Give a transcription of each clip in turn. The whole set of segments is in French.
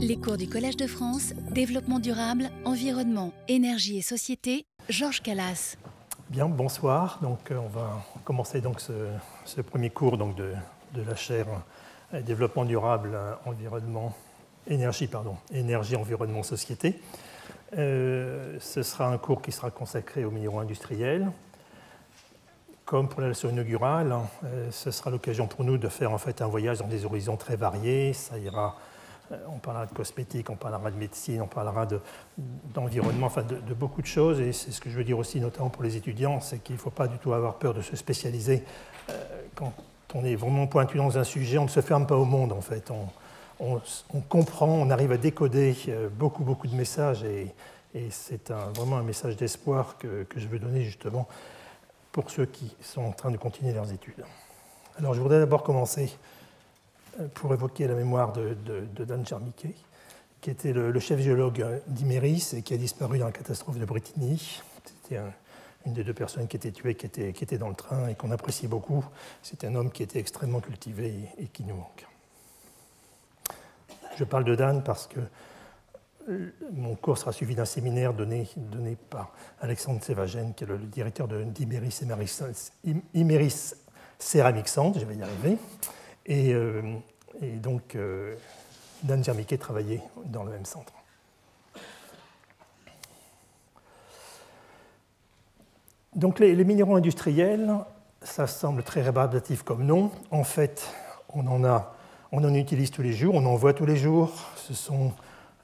Les cours du Collège de France, Développement durable, Environnement, Énergie et Société, Georges Calas. Bien, bonsoir. Donc, euh, on va commencer donc ce, premier cours donc, de, la chaire euh, Développement durable, euh, Environnement, Énergie, pardon, Énergie, Environnement, Société. ce sera un cours qui sera consacré aux minéraux industriels. Comme pour la leçon inaugurale, ce sera l'occasion pour nous de faire en fait un voyage dans des horizons très variés. Ça ira euh, on parlera de cosmétique, on parlera de médecine, on parlera d'environnement, enfin de, beaucoup de choses. Et c'est ce que je veux dire aussi, notamment pour les étudiants, c'est qu'il ne faut pas du tout avoir peur de se spécialiser. Euh, quand on est vraiment pointu dans un sujet, on ne se ferme pas au monde en fait. On, comprend, on arrive à décoder euh, beaucoup, beaucoup de messages et, c'est vraiment un message d'espoir que je veux donner justement pour ceux qui sont en train de continuer leurs études. Alors je voudrais d'abord commencer pour évoquer la mémoire de, Dan Jarmiquet, qui était le, chef géologue d'Iméris et qui a disparu dans la catastrophe de Brittany. C'était une des deux personnes qui étaient tuées, qui était, était dans le train et qu'on apprécie beaucoup. C'est un homme qui était extrêmement cultivé et, qui nous manque. Je parle de Dan parce que mon cours sera suivi d'un séminaire donné, par Alexandre Sévagène, qui est le, directeur d'Iméris Iméris Céramique Centre, je vais y arriver. Et, euh, donc, euh, Dan Germiquet travaillait dans le même centre. Donc les, minéraux industriels, ça semble très rébarbatif comme nom. En fait, on en, a, on en utilise tous les jours, on en voit tous les jours. Ce sont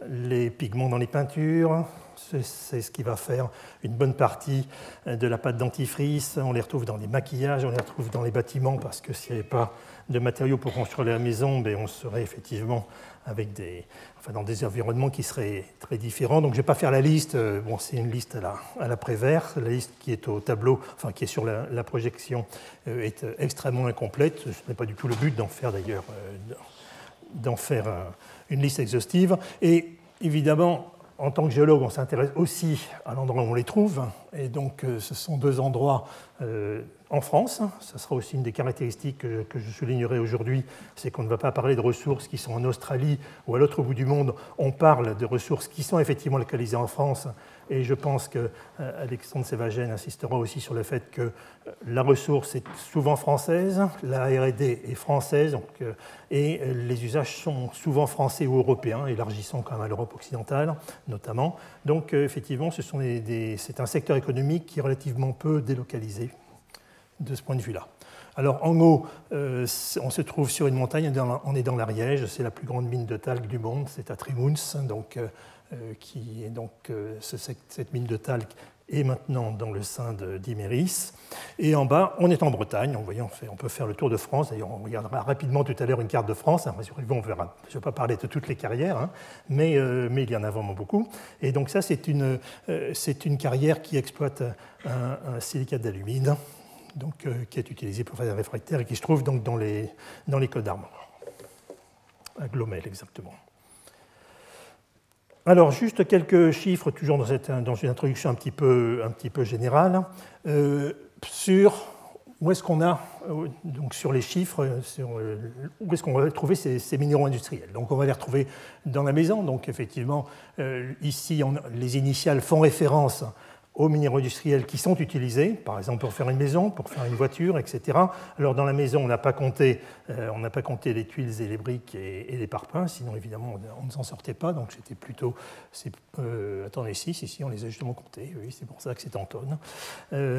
les pigments dans les peintures, c'est ce qui va faire une bonne partie de la pâte dentifrice. On les retrouve dans les maquillages, on les retrouve dans les bâtiments, parce que s'il n'y avait pas de matériaux pour construire la maison, ben, on serait effectivement avec des, enfin, dans des environnements qui seraient très différents. Donc je ne vais pas faire la liste, bon, c'est une liste à la, à la la liste qui est au tableau, enfin qui est sur la, projection, euh, est extrêmement incomplète. Ce n'est pas du tout le but d'en faire d'ailleurs, euh, d'en faire euh, une liste exhaustive. Et évidemment, en tant que géologue, on s'intéresse aussi à l'endroit où on les trouve. Et donc, ce sont deux endroits en France. Ce sera aussi une des caractéristiques que, je soulignerai aujourd'hui, c'est qu'on ne va pas parler de ressources qui sont en Australie ou à l'autre bout du monde, on parle de ressources qui sont effectivement localisées en France. Et je pense qu'Alexandre euh, Sévagène insistera aussi sur le fait que euh, la ressource est souvent française, la RD est française, euh, et les usages sont souvent français ou européens, élargissant quand même à l'Europe occidentale notamment. Donc effectivement, c'est un secteur économique qui est relativement peu délocalisé de ce point de vue-là. Alors en haut, on se trouve sur une montagne, on est dans l'Ariège, c'est la plus grande mine de talc du monde, c'est à Trimouns, donc, qui est donc cette mine de talc est maintenant dans le sein d'Iméris. Et en bas, on est en Bretagne. On, peut faire le tour de France. D'ailleurs, on regardera rapidement tout à l'heure une carte de France. Hein, on verra. Je ne vais pas parler de toutes les carrières, hein, mais, mais, il y en a vraiment beaucoup. Et donc ça, c'est une, carrière qui exploite un, silicate d'alumine euh, qui est utilisé pour faire des réfractaires et qui se trouve donc dans les, dans les codes d'armes. À Glomel, exactement. Alors, juste quelques chiffres, toujours dans, une introduction un petit peu, générale, euh, sur où est-ce qu'on a, euh, donc sur les chiffres, sur, où est-ce qu'on va trouver ces, minéraux industriels? Donc, on va les retrouver dans la maison. Donc, effectivement, ici, les initiales font référence aux minéraux industriels qui sont utilisés, par exemple pour faire une maison, pour faire une voiture, etc. Alors dans la maison, on n'a pas compté, euh, pas compté les tuiles et les briques et, les parpaings, sinon évidemment on, ne s'en sortait pas. Donc c'était plutôt, euh, attendez, ici, ici, on les a justement comptés. Oui, c'est pour ça que c'est en tonnes. Euh,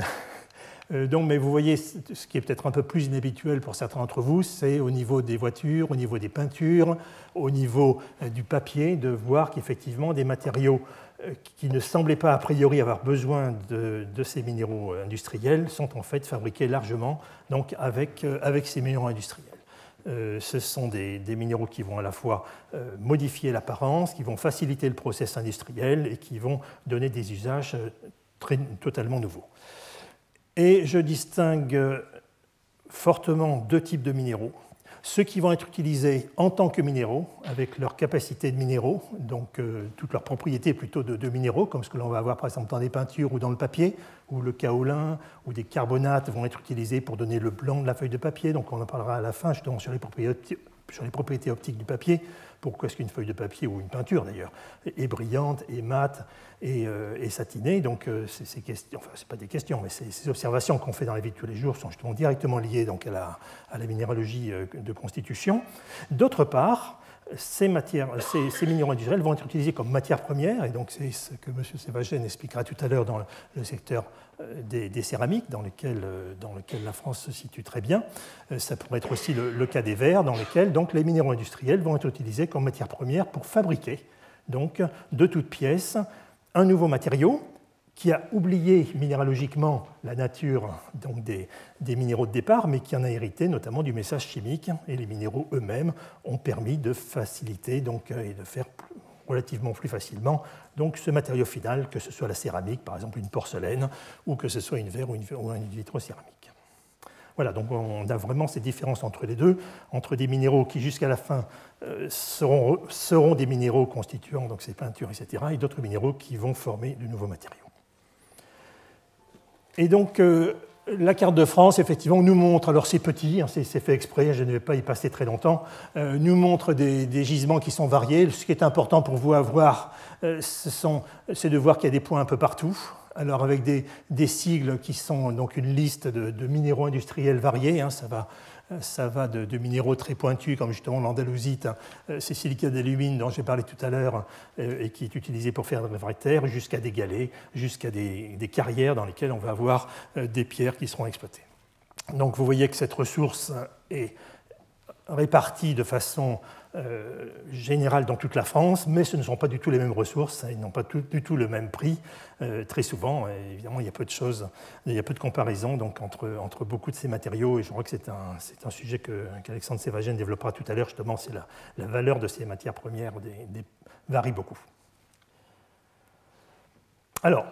donc, mais vous voyez, ce qui est peut-être un peu plus inhabituel pour certains d'entre vous, c'est au niveau des voitures, au niveau des peintures, au niveau du papier, de voir qu'effectivement des matériaux qui ne semblaient pas a priori avoir besoin de, ces minéraux industriels sont en fait fabriqués largement euh, avec ces minéraux industriels. Euh, ce sont des, minéraux qui vont à la fois modifier l'apparence, qui vont faciliter le process industriel et qui vont donner des usages totalement nouveaux. Et je distingue fortement deux types de minéraux ceux qui vont être utilisés en tant que minéraux, avec leur capacité de minéraux, donc euh, toutes leurs propriétés plutôt de, minéraux, comme ce que l'on va avoir par exemple dans des peintures ou dans le papier, où le kaolin ou des carbonates vont être utilisés pour donner le blanc de la feuille de papier, donc on en parlera à la fin justement sur les sur les propriétés optiques du papier. Pourquoi est-ce qu'une feuille de papier, ou une peinture d'ailleurs, est brillante, est mate et, euh, satinée Donc, euh, ces questions, enfin, pas des questions, mais ces, observations qu'on fait dans la vie de tous les jours sont justement directement liées donc, à, la, minéralogie euh, de constitution. D'autre part, ces, minéraux industriels vont être utilisés comme matière première, et donc c'est ce que M. Sévagène expliquera tout à l'heure dans le secteur euh, des, céramiques, euh, dans lequel, la France se situe très bien. Euh, ça pourrait être aussi le, cas des verres, dans lesquels donc, les minéraux industriels vont être utilisés comme matière première pour fabriquer donc, de toutes pièces un nouveau matériau qui a oublié minéralogiquement la nature donc des, minéraux de départ, mais qui en a hérité notamment du message chimique. Et les minéraux eux-mêmes ont permis de faciliter donc, et de faire relativement plus facilement donc, ce matériau final, que ce soit la céramique, par exemple une porcelaine, ou que ce soit une verre ou une, ou une vitrocéramique. Voilà, donc on a vraiment ces différences entre les deux, entre des minéraux qui jusqu'à la fin euh, seront, des minéraux constituant donc ces peintures, etc., et d'autres minéraux qui vont former de nouveaux matériaux. Et donc, euh, la carte de France, effectivement, nous montre, alors c'est petit, hein, c'est fait exprès, je ne vais pas y passer très longtemps, euh, nous montre des, gisements qui sont variés. Ce qui est important pour vous à voir, euh, c'est de voir qu'il y a des points un peu partout. Alors avec des, sigles qui sont donc une liste de, minéraux industriels variés, hein, ça va ça va de, minéraux très pointus, comme justement l'andalusite, euh, ces silicats d'alumine dont j'ai parlé tout à l'heure, euh, et qui est utilisé pour faire de la vraie terre, jusqu'à des galets, jusqu'à des, carrières dans lesquelles on va avoir euh, des pierres qui seront exploitées. Donc vous voyez que cette ressource est répartis de façon euh, générale dans toute la France, mais ce ne sont pas du tout les mêmes ressources, hein, ils n'ont pas du tout le même prix. Euh, très souvent, évidemment, il y a peu de choses, il y a peu de comparaison donc, entre, entre beaucoup de ces matériaux, et je crois que c'est un, un, sujet qu'Alexandre Sévagène développera tout à l'heure, justement, c'est la, la, valeur de ces matières premières varie beaucoup. Alors,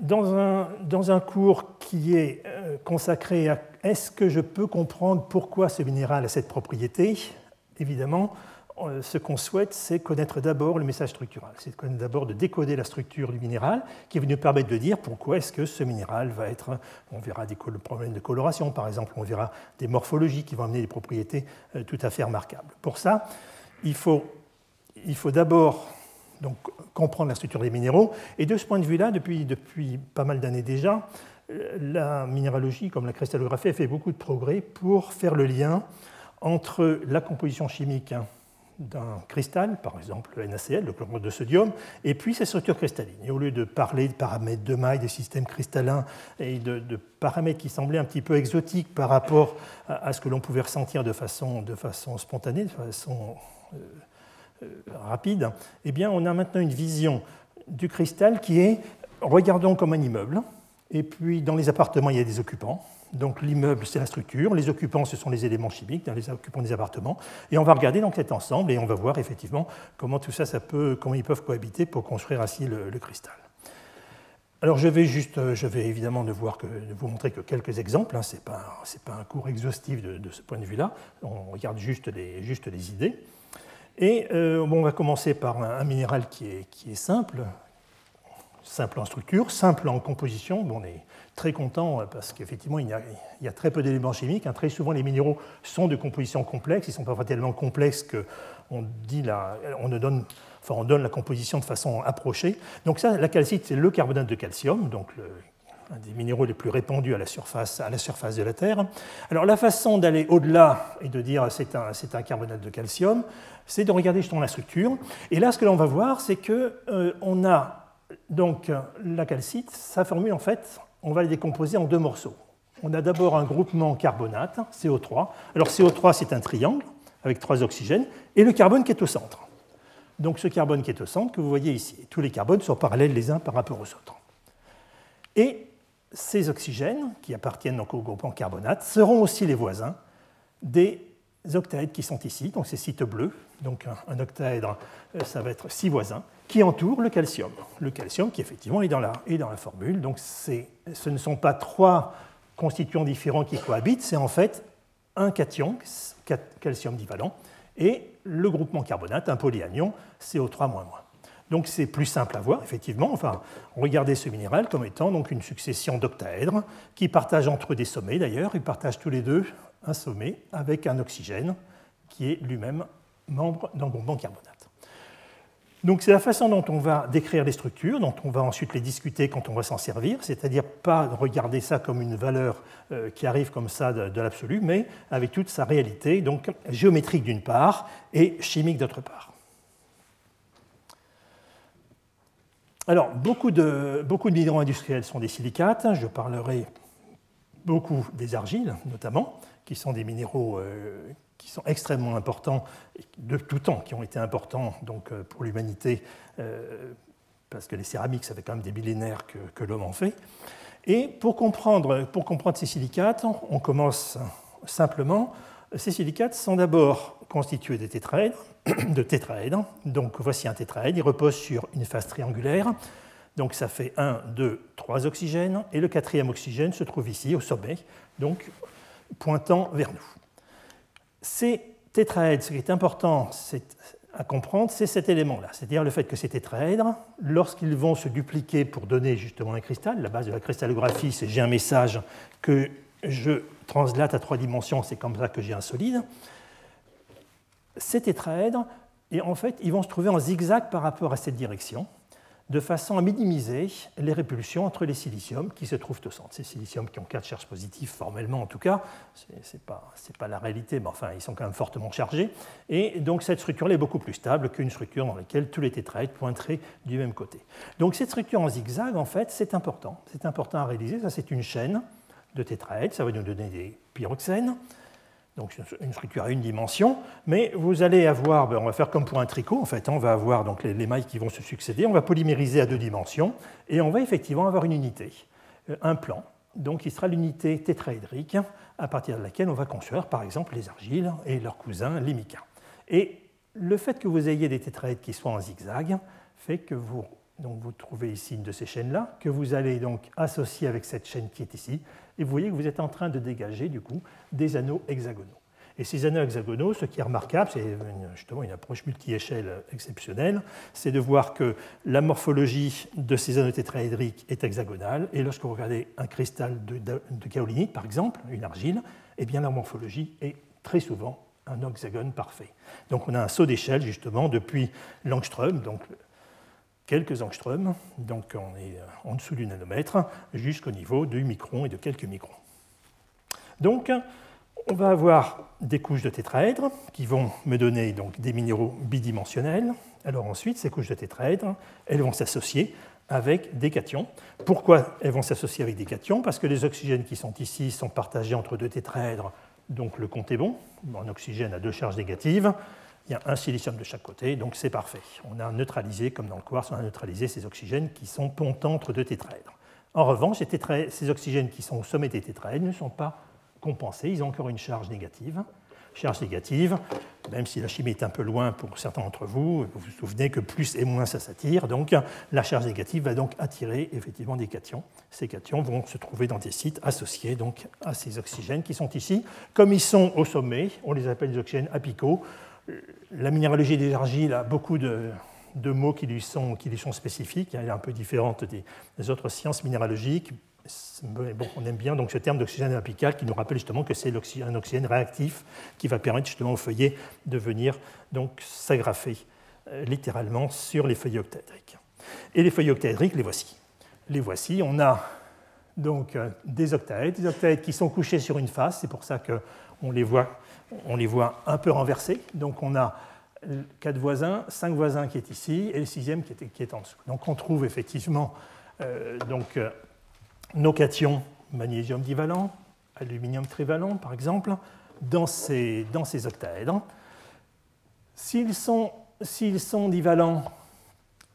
dans un, dans un, cours qui est euh, consacré à est-ce que je peux comprendre pourquoi ce minéral a cette propriété Évidemment, ce qu'on souhaite, c'est connaître d'abord le message structural, c'est d'abord de décoder la structure du minéral, qui va nous permettre de dire pourquoi est-ce que ce minéral va être, on verra des problèmes de coloration par exemple, on verra des morphologies qui vont amener des propriétés euh, tout à fait remarquables. Pour ça, il faut, d'abord comprendre la structure des minéraux, et de ce point de vue-là, depuis, depuis pas mal d'années déjà, la minéralogie, comme la cristallographie, a fait beaucoup de progrès pour faire le lien entre la composition chimique d'un cristal, par exemple le NaCl, le chlorure de sodium, et puis ses structures cristallines. Et au lieu de parler de paramètres de maille, des systèmes cristallins et de, paramètres qui semblaient un petit peu exotiques par rapport à, ce que l'on pouvait ressentir de façon, de façon spontanée, de façon euh, euh, rapide, eh bien, on a maintenant une vision du cristal qui est regardons comme un immeuble, et puis, dans les appartements, il y a des occupants. Donc, l'immeuble, c'est la structure. Les occupants, ce sont les éléments chimiques, les occupants des appartements. Et on va regarder donc cet ensemble et on va voir effectivement comment tout ça, ça peut, comment ils peuvent cohabiter pour construire ainsi le, cristal. Alors, je vais juste, euh, je vais évidemment ne, vous montrer que quelques exemples. Hein. Ce n'est pas, un cours exhaustif de, ce point de vue-là. On regarde juste les, juste idées. Et euh, bon, on va commencer par un, minéral qui est, qui est simple, simple en structure, simple en composition. on est très content euh, parce qu'effectivement, il, y a très peu d'éléments chimiques. Hein. Très souvent, les minéraux sont de composition complexe. Ils sont parfois tellement complexes qu'on on donne, enfin, on donne la composition de façon approchée. Donc ça, la calcite, c'est le carbonate de calcium, donc un des minéraux les plus répandus à la surface, à la surface de la Terre. Alors la façon d'aller au-delà et de dire c'est un, c'est un carbonate de calcium, c'est de regarder justement la structure. Et là, ce que l'on va voir, c'est qu'on euh, on a donc la calcite, sa formule, en fait, on va la décomposer en deux morceaux. On a d'abord un groupement carbonate, CO3. Alors CO3, c'est un triangle avec trois oxygènes, et le carbone qui est au centre. Donc ce carbone qui est au centre, que vous voyez ici, tous les carbones sont parallèles les uns par rapport aux autres. Et ces oxygènes, qui appartiennent donc au groupement carbonate, seront aussi les voisins des octaèdres qui sont ici, donc ces sites bleus. Donc un octaèdre, euh, ça va être six voisins qui entoure le calcium. Le calcium qui effectivement est dans la, formule. Donc ce ne sont pas trois constituants différents qui cohabitent, c'est en fait un cation, calcium divalent, et le groupement carbonate, un polyanion, CO3-. Donc c'est plus simple à voir, effectivement. Enfin, regardez ce minéral comme étant donc une succession d'octaèdres qui partagent entre eux des sommets d'ailleurs. Ils partagent tous les deux un sommet avec un oxygène qui est lui-même membre d'un bonbon carbonate. Donc c'est la façon dont on va décrire les structures, dont on va ensuite les discuter quand on va s'en servir, c'est-à-dire pas regarder ça comme une valeur euh, qui arrive comme ça de, l'absolu, mais avec toute sa réalité, donc géométrique d'une part et chimique d'autre part. Alors, beaucoup de, minéraux industriels sont des silicates. Je parlerai beaucoup des argiles, notamment, qui sont des minéraux euh, qui sont extrêmement importants de tout temps, qui ont été importants donc, euh, pour l'humanité, euh, parce que les céramiques, ça fait quand même des millénaires que, l'homme en fait. Et pour comprendre, pour comprendre ces silicates, on commence simplement. Ces silicates sont d'abord constitués de tétraèdres, de tétraèdres. Donc voici un tétraèdre, il repose sur une phase triangulaire. Donc ça fait 1, 2, 3 oxygènes, et le quatrième oxygène se trouve ici, au sommet, donc pointant vers nous. Ces tétraèdres, ce qui est important à comprendre, c'est cet élément-là, c'est-à-dire le fait que ces tétraèdres, lorsqu'ils vont se dupliquer pour donner justement un cristal, la base de la cristallographie, c'est j'ai un message que je translate à trois dimensions, c'est comme ça que j'ai un solide. Ces tétraèdres, et en fait, ils vont se trouver en zigzag par rapport à cette direction de façon à minimiser les répulsions entre les siliciums qui se trouvent au centre. Ces siliciums qui ont quatre charges positives, formellement en tout cas, ce n'est pas, pas, la réalité, mais enfin, ils sont quand même fortement chargés. Et donc cette structure est beaucoup plus stable qu'une structure dans laquelle tous les tétraèdres pointeraient du même côté. Donc cette structure en zigzag, en fait, c'est important. C'est important à réaliser. Ça, c'est une chaîne de tétraèdres. Ça va nous donner des pyroxènes donc une structure à une dimension, mais vous allez avoir, ben, on va faire comme pour un tricot en fait, hein, on va avoir donc les, mailles qui vont se succéder, on va polymériser à deux dimensions, et on va effectivement avoir une unité, euh, un plan, donc qui sera l'unité tétraédrique à partir de laquelle on va construire par exemple les argiles et leurs cousins, les micas. Et le fait que vous ayez des tétraèdres qui soient en zigzag fait que vous, donc vous trouvez ici une de ces chaînes-là, que vous allez donc associer avec cette chaîne qui est ici, et vous voyez que vous êtes en train de dégager du coup des anneaux hexagonaux. Et ces anneaux hexagonaux, ce qui est remarquable, c'est justement une approche multi-échelle exceptionnelle, c'est de voir que la morphologie de ces anneaux tétraédriques est hexagonale, et lorsque vous regardez un cristal de, de, kaolinite, par exemple, une argile, eh bien la morphologie est très souvent un hexagone parfait. Donc on a un saut d'échelle justement depuis l'angstrom, donc quelques angstroms, donc on est euh, en dessous du nanomètre, jusqu'au niveau du micron et de quelques microns. Donc, on va avoir des couches de tétraèdres qui vont me donner donc des minéraux bidimensionnels. Alors ensuite, ces couches de tétraèdres, elles vont s'associer avec des cations. Pourquoi elles vont s'associer avec des cations? Parce que les oxygènes qui sont ici sont partagés entre deux tétraèdres, donc le compte est bon. Un oxygène a deux charges négatives il y a un silicium de chaque côté, donc c'est parfait. On a neutralisé, comme dans le quartz, on a neutralisé ces oxygènes qui sont pontants entre deux tétraèdres. En revanche, ces, oxygènes qui sont au sommet des tétraèdres ne sont pas compensés, ils ont encore une charge négative. Charge négative, même si la chimie est un peu loin pour certains d'entre vous, vous vous souvenez que plus et moins ça s'attire, donc la charge négative va donc attirer effectivement des cations. Ces cations vont se trouver dans des sites associés donc à ces oxygènes qui sont ici. Comme ils sont au sommet, on les appelle des oxygènes apicaux la minéralogie des argiles a beaucoup de, mots qui lui, sont, spécifiques. Elle est un peu différente des, autres sciences minéralogiques. On aime bien donc ce terme d'oxygène apical qui nous rappelle justement que c'est un oxygène réactif qui va permettre justement au feuillet de venir donc s'agrafer euh, littéralement sur les feuillets octaédriques. Et les feuillets octaédriques, les voici. Les voici. On a donc euh, des octaèdres, des octaèdres qui sont couchés sur une face. C'est pour ça qu'on les voit on les voit un peu renversés. Donc on a quatre voisins, cinq voisins qui est ici et le sixième qui est, qui est en dessous. Donc on trouve effectivement euh, donc, euh, nos cations magnésium divalent, aluminium trivalent par exemple, dans ces, dans octaèdres. S'ils sont, sont divalents,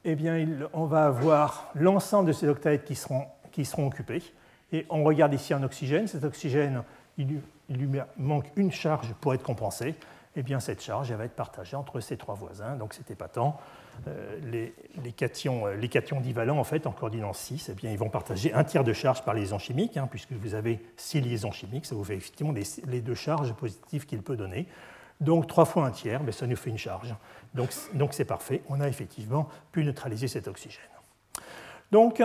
eh bien, on va avoir l'ensemble de ces octaèdres qui seront, qui seront occupés. Et on regarde ici un oxygène. Cet oxygène, il, il lui manque une charge pour être compensée, et eh bien cette charge elle va être partagée entre ses trois voisins, donc c'est épatant. Euh, les, les, cations, euh, les divalents, en fait, en coordinant 6, eh bien, ils vont partager un tiers de charge par liaison chimique, hein, puisque vous avez six liaisons chimiques, ça vous fait effectivement les, deux charges positives qu'il peut donner. Donc trois fois un tiers, mais ça nous fait une charge. Donc c'est parfait, on a effectivement pu neutraliser cet oxygène. Donc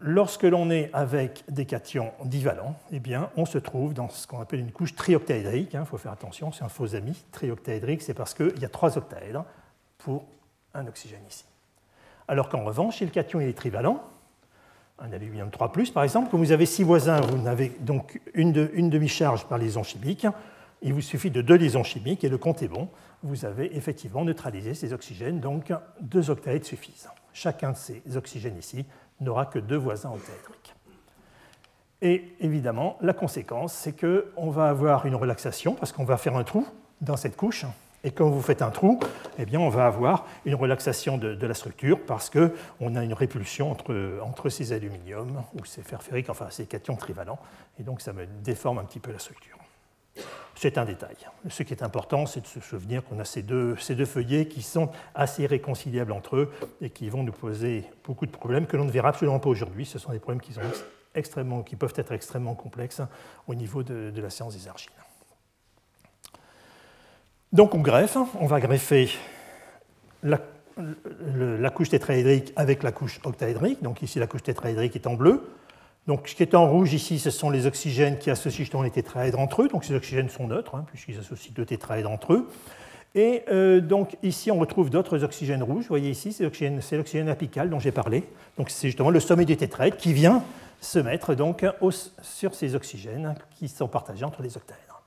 lorsque l'on est avec des cations divalents, eh bien, on se trouve dans ce qu'on appelle une couche trioctaédrique. Il hein, faut faire attention, c'est un faux ami. Trioctaédrique, c'est parce qu'il y a trois octaèdres pour un oxygène ici. Alors qu'en revanche, si le cation est trivalent, un aluminium 3, par exemple, quand vous avez six voisins, vous avez donc une, demi-charge par liaison chimique. Il vous suffit de deux liaisons chimiques et le compte est bon. Vous avez effectivement neutralisé ces oxygènes, donc deux octaèdres suffisent. Chacun de ces oxygènes ici n'aura que deux voisins octaédriques. Et évidemment, la conséquence, c'est qu'on va avoir une relaxation parce qu'on va faire un trou dans cette couche et quand vous faites un trou, eh bien, on va avoir une relaxation de, la structure parce qu'on a une répulsion entre, entre ces aluminiums ou ces ferriques, enfin ces cations trivalents, et donc ça me déforme un petit peu la structure. C'est un détail. Ce qui est important, c'est de se souvenir qu'on a ces deux, feuillets qui sont assez réconciliables entre eux et qui vont nous poser beaucoup de problèmes que l'on ne verra absolument pas aujourd'hui. Ce sont des problèmes qui, peuvent être extrêmement complexes au niveau de, de la science des argiles. Donc on greffe, on va greffer la, couche tétraédrique avec la couche octaédrique. Donc ici la couche tétraédrique est en bleu. Donc ce qui est en rouge ici, ce sont les oxygènes qui associent justement les tétraèdres entre eux. Donc ces oxygènes sont neutres, hein, puisqu'ils associent deux tétraèdres entre eux. Et euh, donc ici, on retrouve d'autres oxygènes rouges. Vous voyez ici, c'est l'oxygène apical dont j'ai parlé. Donc c'est justement le sommet du tétraèdre qui vient se mettre donc sur ces oxygènes qui sont partagés entre les octaèdres.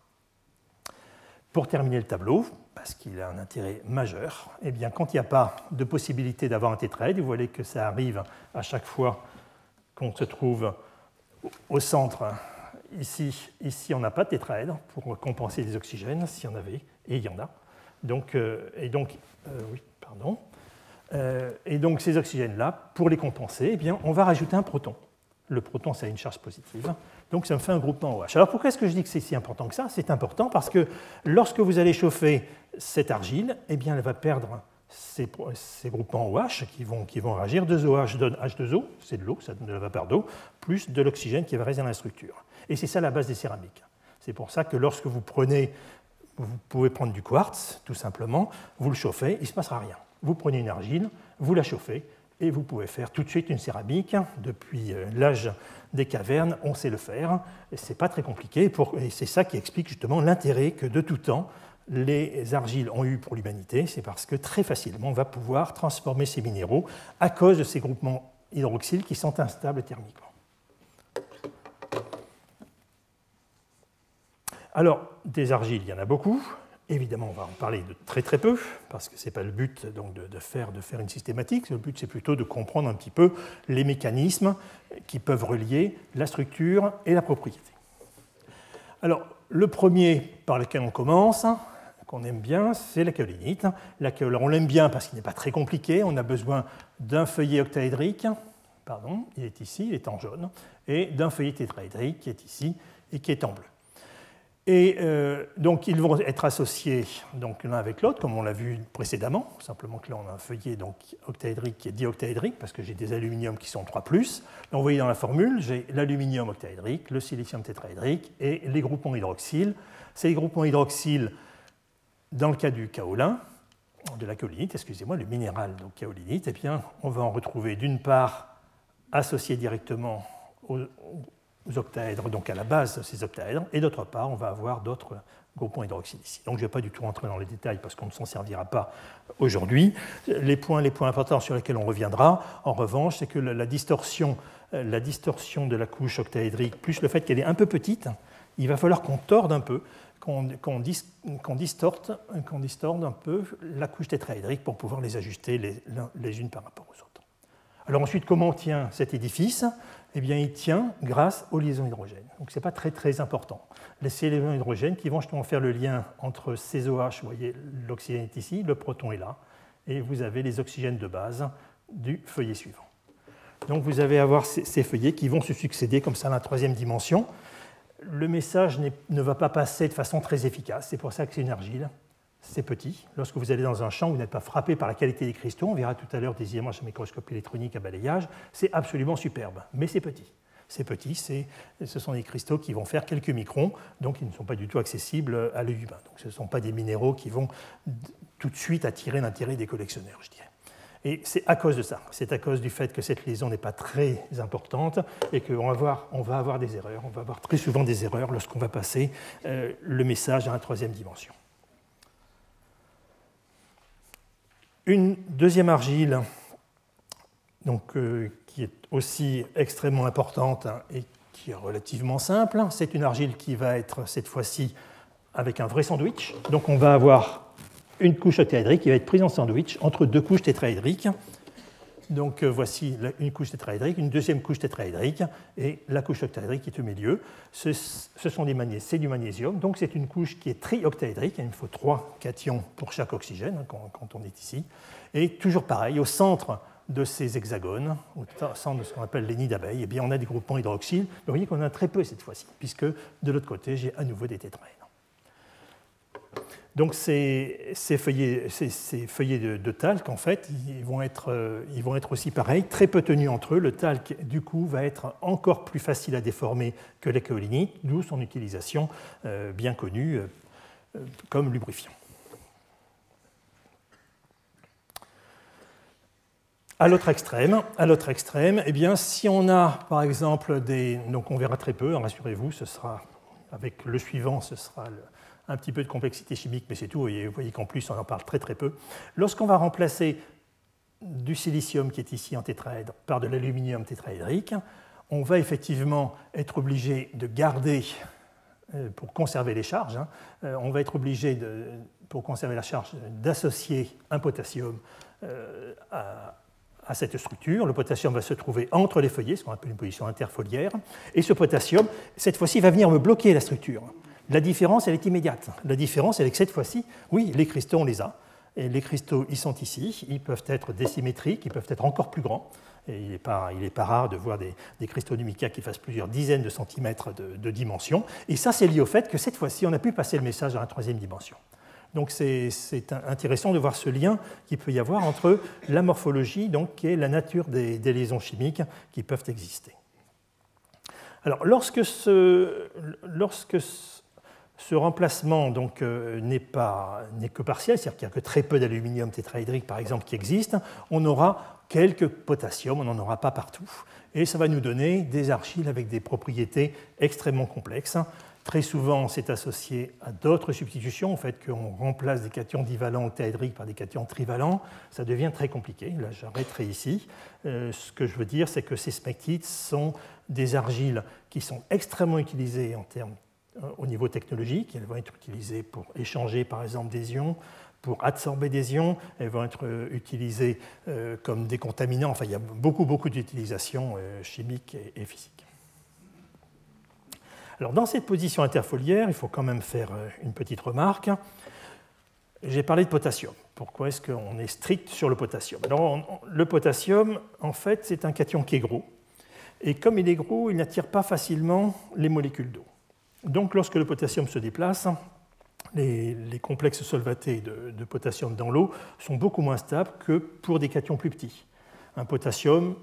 Pour terminer le tableau, parce qu'il a un intérêt majeur, eh bien, quand il n'y a pas de possibilité d'avoir un tétraèdre, vous voyez que ça arrive à chaque fois qu'on se trouve au centre. Ici, ici on n'a pas de tétraèdre pour compenser les oxygènes, s'il y en avait, et il y en a. Donc, euh, et donc, euh, oui, pardon. Euh, et donc ces oxygènes-là, pour les compenser, eh bien, on va rajouter un proton. Le proton, ça a une charge positive. Donc ça me fait un groupement OH. Alors pourquoi est-ce que je dis que c'est si important que ça? C'est important parce que lorsque vous allez chauffer cette argile, eh bien elle va perdre ces, groupements OH qui vont, qui vont réagir. 2OH donne H2O, c'est de l'eau, ça donne de la vapeur d'eau, plus de l'oxygène qui va rester dans la structure. Et c'est ça la base des céramiques. C'est pour ça que lorsque vous prenez, vous pouvez prendre du quartz, tout simplement, vous le chauffez, il ne se passera rien. Vous prenez une argile, vous la chauffez, et vous pouvez faire tout de suite une céramique. Depuis euh, l'âge des cavernes, on sait le faire. Ce n'est pas très compliqué, et c'est ça qui explique justement l'intérêt que de tout temps les argiles ont eu pour l'humanité. C'est parce que très facilement, on va pouvoir transformer ces minéraux à cause de ces groupements hydroxyles qui sont instables thermiquement. Alors, des argiles, il y en a beaucoup. Évidemment, on va en parler de très très peu, parce que ce n'est pas le but donc, de, faire, de faire une systématique. Le but, c'est plutôt de comprendre un petit peu les mécanismes qui peuvent relier la structure et la propriété. Alors, le premier par lequel on commence, qu'on aime bien, c'est la kaolinite. On l'aime bien parce qu'il n'est pas très compliqué. On a besoin d'un feuillet octaédrique, pardon, il est ici, il est en jaune, et d'un feuillet tétraédrique qui est ici et qui est en bleu. Et euh, donc ils vont être associés l'un avec l'autre, comme on l'a vu précédemment. Simplement que là on a un feuillet donc, octaédrique qui est dioctaédrique, parce que j'ai des aluminiums qui sont 3 Donc vous voyez dans la formule, j'ai l'aluminium octaédrique, le silicium tétraédrique et les groupements hydroxyles. Ces groupements hydroxyles, dans le cas du kaolin, de la kaolinite, excusez-moi, le minéral donc kaolinite, eh bien, on va en retrouver d'une part associé directement aux donc à la base de ces octaèdres, et d'autre part, on va avoir d'autres groupements hydroxyles ici. Donc je ne vais pas du tout rentrer dans les détails parce qu'on ne s'en servira pas aujourd'hui. Les points, les points importants sur lesquels on reviendra, en revanche, c'est que la distorsion, la distorsion de la couche octaédrique, plus le fait qu'elle est un peu petite, il va falloir qu'on torde un peu, qu'on distorte, distorde un peu la couche tétraédrique pour pouvoir les ajuster les, les unes par rapport aux autres. Alors ensuite, comment tient cet édifice? Eh bien, il tient grâce aux liaisons hydrogènes. Donc ce n'est pas très très important. Les liaisons hydrogènes qui vont justement faire le lien entre ces OH, vous voyez, l'oxygène est ici, le proton est là, et vous avez les oxygènes de base du feuillet suivant. Donc vous allez avoir ces feuillets qui vont se succéder comme ça à la troisième dimension. Le message ne va pas passer de façon très efficace, c'est pour ça que c'est une argile c'est petit. Lorsque vous allez dans un champ, vous n'êtes pas frappé par la qualité des cristaux. On verra tout à l'heure des images à microscope électronique à balayage. C'est absolument superbe, mais c'est petit. C'est petit, ce sont des cristaux qui vont faire quelques microns, donc ils ne sont pas du tout accessibles à l'œil humain. Donc ce ne sont pas des minéraux qui vont tout de suite attirer l'intérêt des collectionneurs, je dirais. Et c'est à cause de ça, c'est à cause du fait que cette liaison n'est pas très importante et qu'on va avoir, va avoir des erreurs, on va avoir très souvent des erreurs lorsqu'on va passer euh, le message à la troisième dimension. Une deuxième argile, euh, qui est aussi extrêmement importante et qui est relativement simple, c'est une argile qui va être cette fois-ci avec un vrai sandwich. Donc on va avoir une couche octaédrique qui va être prise en sandwich entre deux couches tétraédriques. Donc euh, voici une couche tétraédrique, une deuxième couche tétraédrique et la couche octaédrique qui est au milieu. Ce, sont des c'est du magnésium, donc c'est une couche qui est trioctaédrique. Il me faut trois cations pour chaque oxygène hein, quand, on est ici. Et toujours pareil, au centre de ces hexagones, au centre de ce qu'on appelle les nids d'abeilles, eh on a des groupements hydroxyles. Vous voyez qu'on a très peu cette fois-ci, puisque de l'autre côté j'ai à nouveau des tétraèdes. Donc ces, feuillets, de, talc, en fait, ils vont, être, euh, ils vont, être, aussi pareils, très peu tenus entre eux. Le talc, du coup, va être encore plus facile à déformer que la kaolinite, d'où son utilisation euh, bien connue euh, comme lubrifiant. À l'autre extrême, à l'autre extrême, eh bien, si on a par exemple des, donc on verra très peu, hein, rassurez-vous, ce sera avec le suivant, ce sera le, un petit peu de complexité chimique, mais c'est tout. Et vous voyez qu'en plus, on en parle très très peu. Lorsqu'on va remplacer du silicium qui est ici en tétraèdre par de l'aluminium tétraédrique, on va effectivement être obligé de garder, euh, pour conserver les charges, hein, euh, on va être obligé, pour conserver la charge, d'associer un potassium euh, à, à cette structure. Le potassium va se trouver entre les feuillets, ce qu'on appelle une position interfoliaire. Et ce potassium, cette fois-ci, va venir me bloquer la structure. La différence, elle est immédiate. La différence, elle est que cette fois-ci, oui, les cristaux, on les a. Et les cristaux, ils sont ici. Ils peuvent être désymétriques, ils peuvent être encore plus grands. Il n'est pas, rare de voir des, cristaux du mica qui fassent plusieurs dizaines de centimètres de, dimension. Et ça, c'est lié au fait que cette fois-ci, on a pu passer le message à la troisième dimension. Donc c'est intéressant de voir ce lien qu'il peut y avoir entre la morphologie donc, et la nature des, des liaisons chimiques qui peuvent exister. Alors, lorsque, ce, ce remplacement donc euh, n'est que partiel, c'est-à-dire qu'il n'y a que très peu d'aluminium tétraédrique par exemple qui existe. On aura quelques potassium, on n'en aura pas partout, et ça va nous donner des argiles avec des propriétés extrêmement complexes. Très souvent, c'est associé à d'autres substitutions, au fait qu'on remplace des cations divalents octaédriques par des cations trivalents. Ça devient très compliqué. Là, j'arrêterai ici. Euh, ce que je veux dire, c'est que ces smectites sont des argiles qui sont extrêmement utilisées en termes au niveau technologique. Elles vont être utilisées pour échanger, par exemple, des ions, pour absorber des ions. Elles vont être euh, utilisées euh, comme décontaminants. Enfin, il y a beaucoup, beaucoup d'utilisations chimiques et physiques. Alors, dans cette position interfoliaire, il faut quand même faire une petite remarque. J'ai parlé de potassium. Pourquoi est-ce qu'on est strict sur le potassium? Alors, le potassium, en fait, c'est un cation qui est gros. Et comme il est gros, il n'attire pas facilement les molécules d'eau. Donc lorsque le potassium se déplace, les, complexes solvatés de, potassium dans l'eau sont beaucoup moins stables que pour des cations plus petits. Un potassium,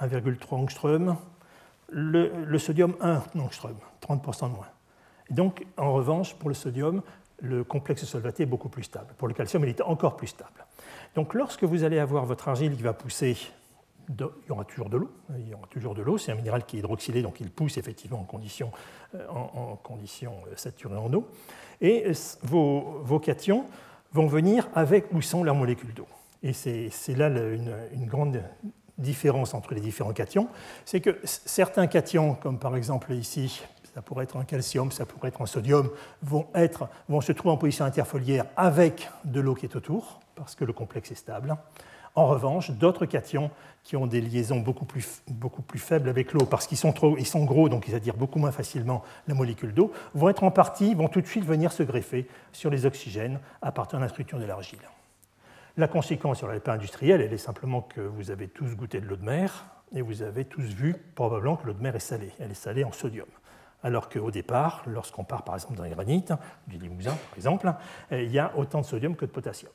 1,3 angstrom, le, sodium, 1 angstrom, 30% de moins. donc, en revanche, pour le sodium, le complexe solvaté est beaucoup plus stable. Pour le calcium, il est encore plus stable. Donc, lorsque vous allez avoir votre argile qui va pousser il y aura toujours de l'eau. Il y aura toujours de l'eau. C'est un minéral qui est hydroxylé, donc il pousse effectivement en conditions, euh, en, conditions euh, saturées en eau. Et vos, cations vont venir avec ou sans leurs molécules d'eau. Et c'est là une, grande différence entre les différents cations. C'est que certains cations, comme par exemple ici, ça pourrait être un calcium, ça pourrait être un sodium, vont, vont se trouver en position interfoliaire avec de l'eau qui est autour, parce que le complexe est stable. En revanche, d'autres cations qui ont des liaisons beaucoup plus, faibles avec l'eau parce qu'ils sont, sont gros, donc ils attirent beaucoup moins facilement la molécule d'eau, vont être en partie, vont tout de suite venir se greffer sur les oxygènes à partir de la structure de l'argile. La conséquence sur l'alpin industriel, elle est simplement que vous avez tous goûté de l'eau de mer et vous avez tous vu probablement que l'eau de mer est salée. Elle est salée en sodium. Alors qu'au départ, lorsqu'on part par exemple dans les granites, du Limousin par exemple, il y a autant de sodium que de potassium.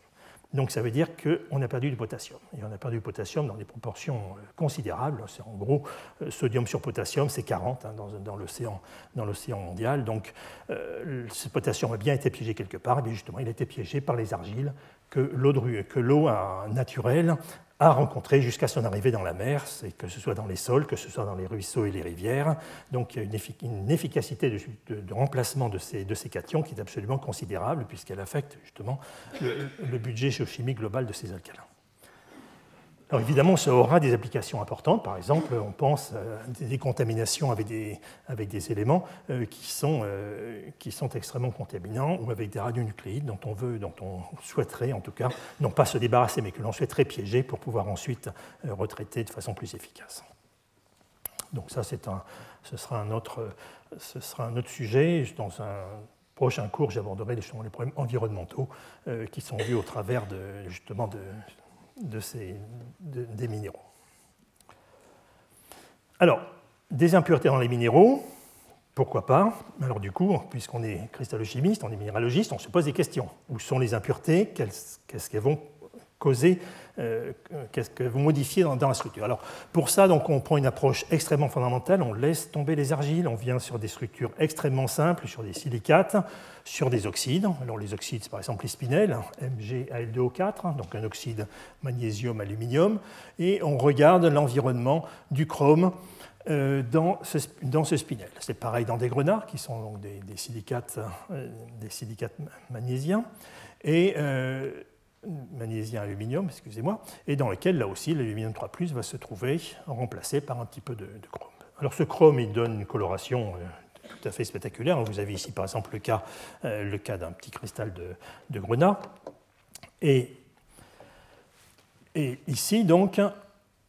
Donc ça veut dire qu'on a perdu du potassium. Et on a perdu du potassium dans des proportions euh, considérables. C'est en gros, euh, sodium sur potassium, c'est 40 hein, dans, l'océan mondial. Donc euh, ce potassium a bien été piégé quelque part. Et justement, il a été piégé par les argiles que l'eau naturelle à rencontrer jusqu'à son arrivée dans la mer, que ce soit dans les sols, que ce soit dans les ruisseaux et les rivières. Donc il y a une, efficacité de, remplacement de ces, de ces, cations qui est absolument considérable puisqu'elle affecte justement le, le budget géochimique global de ces alcalins. Alors évidemment, ça aura des applications importantes. Par exemple, on pense à des contaminations avec des, éléments euh, qui, sont, euh, qui sont extrêmement contaminants ou avec des radionucléides dont on veut, dont on souhaiterait en tout cas, non pas se débarrasser, mais que l'on souhaiterait piéger pour pouvoir ensuite euh, retraiter de façon plus efficace. Donc ça, un, ce, sera un autre, ce sera un autre sujet. Dans un prochain cours, j'aborderai les problèmes environnementaux qui sont vus au travers de, justement de des minéraux. Alors, des impuretés dans les minéraux, pourquoi pas? Alors du coup, puisqu'on est cristallochimiste, on est minéralogiste, on se pose des questions. Où sont les impuretés? Qu'est-ce qu'elles vont causer euh, qu'est-ce que vous modifiez dans, la structure. Alors, pour ça, donc, on prend une approche extrêmement fondamentale, on laisse tomber les argiles, on vient sur des structures extrêmement simples, sur des silicates, sur des oxydes. Alors, les oxydes, c'est par exemple les spinels, MgAl2O4, donc un oxyde magnésium-aluminium, et on regarde l'environnement du chrome euh, dans, ce, dans, spinel. C'est pareil dans des grenards, qui sont donc des, silicates, euh, des silicates magnésiens. Et magnésien aluminium, excusez-moi, et dans lequel, là aussi, l'aluminium 3 va se trouver remplacé par un petit peu de, chrome. Alors ce chrome, il donne une coloration euh, tout à fait spectaculaire. Vous avez ici, par exemple, le cas, euh, cas d'un petit cristal de, de grenat. Et, et, ici, donc,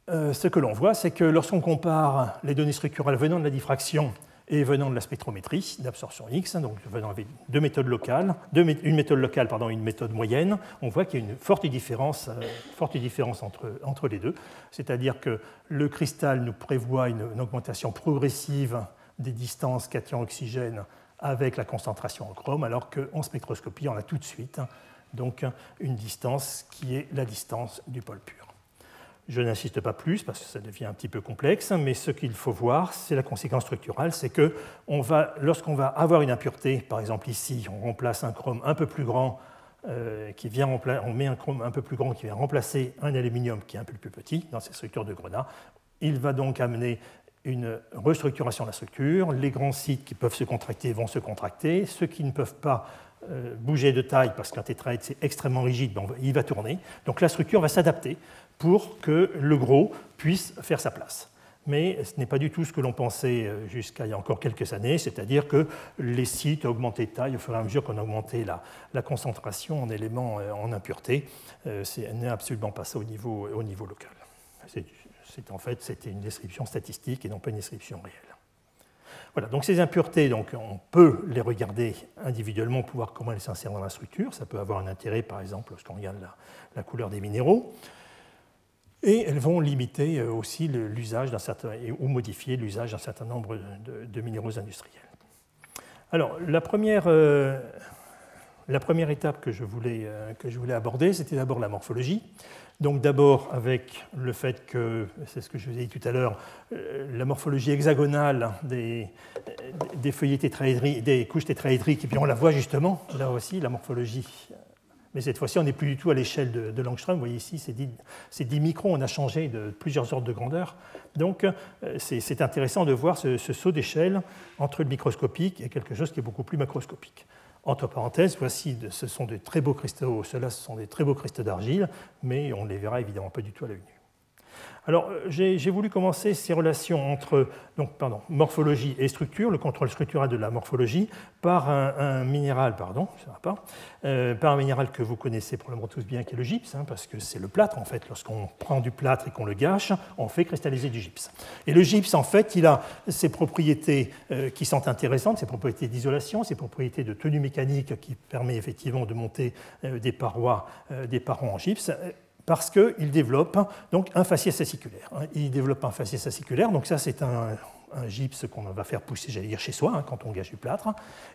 euh, ce que l'on voit, c'est que lorsqu'on compare les données structurelles venant de la diffraction et venant de la spectrométrie d'absorption X, donc venant avec deux méthodes locales, une méthode locale pardon, une méthode moyenne, on voit qu'il y a une forte différence, euh, forte différence entre, entre les deux. C'est-à-dire que le cristal nous prévoit une, augmentation progressive des distances cation-oxygène avec la concentration en chrome, alors qu'en spectroscopie, on a tout de suite donc une distance qui est la distance du pôle pur. Je n'insiste pas plus parce que ça devient un petit peu complexe, mais ce qu'il faut voir, c'est la conséquence structurelle, c'est que lorsqu'on va avoir une impureté, par exemple ici, on remplace un chrome un peu plus grand, euh, qui vient on met un chrome un peu plus grand qui vient remplacer un aluminium qui est un peu plus petit dans ces structures de grenat. Il va donc amener une restructuration de la structure. Les grands sites qui peuvent se contracter vont se contracter. Ceux qui ne peuvent pas euh, bouger de taille parce qu'un tétraèdre c'est extrêmement rigide, il va tourner. Donc la structure va s'adapter pour que le gros puisse faire sa place. Mais ce n'est pas du tout ce que l'on pensait euh, jusqu'à il y a encore quelques années, c'est-à-dire que les sites augmentaient de taille au fur et à mesure qu'on augmentait la, la, concentration en éléments euh, en impureté. Euh, ce n'est absolument pas ça au niveau, au niveau local. C'est, en fait, c'était une description statistique et non pas une description réelle. Voilà, donc ces impuretés, donc, on peut les regarder individuellement pour voir comment elles s'insèrent dans la structure. Ça peut avoir un intérêt, par exemple, lorsqu'on regarde la, la couleur des minéraux. Et elles vont limiter euh, aussi l'usage d'un certain, ou modifier l'usage d'un certain nombre de, minéraux industriels. Alors, la première, euh, la première étape que je voulais, euh, que je voulais aborder, c'était d'abord la morphologie. Donc d'abord avec le fait que, c'est ce que je vous ai dit tout à l'heure, la morphologie hexagonale des, des des couches tétraédriques, et puis on la voit justement, là aussi, la morphologie mais cette fois-ci, on n'est plus du tout à l'échelle de, de, Langström. Vous voyez ici, c'est 10, microns, on a changé de plusieurs ordres de grandeur. Donc, euh, c'est intéressant de voir ce, saut d'échelle entre le microscopique et quelque chose qui est beaucoup plus macroscopique. Entre parenthèses, voici, ce sont de très beaux cristaux, ceux-là, ce sont des très beaux cristaux d'argile, mais on ne les verra évidemment pas du tout à l'œil nu. Alors, euh, j'ai voulu commencer ces relations entre donc, pardon, morphologie et structure, le contrôle structural de la morphologie, par un, minéral, pardon, pas, euh, par un minéral que vous connaissez probablement tous bien, qui est le gypse, hein, parce que c'est le plâtre, en fait. Lorsqu'on prend du plâtre et qu'on le gâche, on fait cristalliser du gypse. Et le gypse, en fait, il a ses propriétés euh, qui sont intéressantes, ses propriétés d'isolation, ses propriétés de tenue mécanique qui permet effectivement de monter des parois, des parois en gypse parce qu'il développe donc un faciès aciculaire. Il développe un faciès aciculaire, donc ça c'est un, gypse qu'on va faire pousser, chez soi, hein, quand on gâche du plâtre.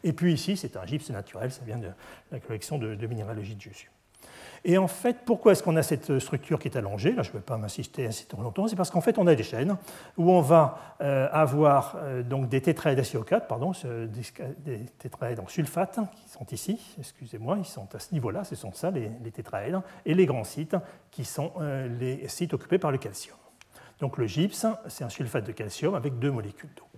Et puis ici, c'est un gypse naturel, ça vient de la collection de, minéralogie de Jussieu. Et en fait, pourquoi est-ce qu'on a cette structure qui est allongée? Là, je ne vais pas m'insister assez longtemps. C'est parce qu'en fait, on a des chaînes où on va euh, avoir euh, donc des tétraèdes SiO4, pardon, des, tétraèdes en sulfate qui sont ici, excusez-moi, ils sont à ce niveau-là, ce sont ça les, les, tétraèdes, et les grands sites qui sont euh, les sites occupés par le calcium. Donc le gypse, c'est un sulfate de calcium avec deux molécules d'eau.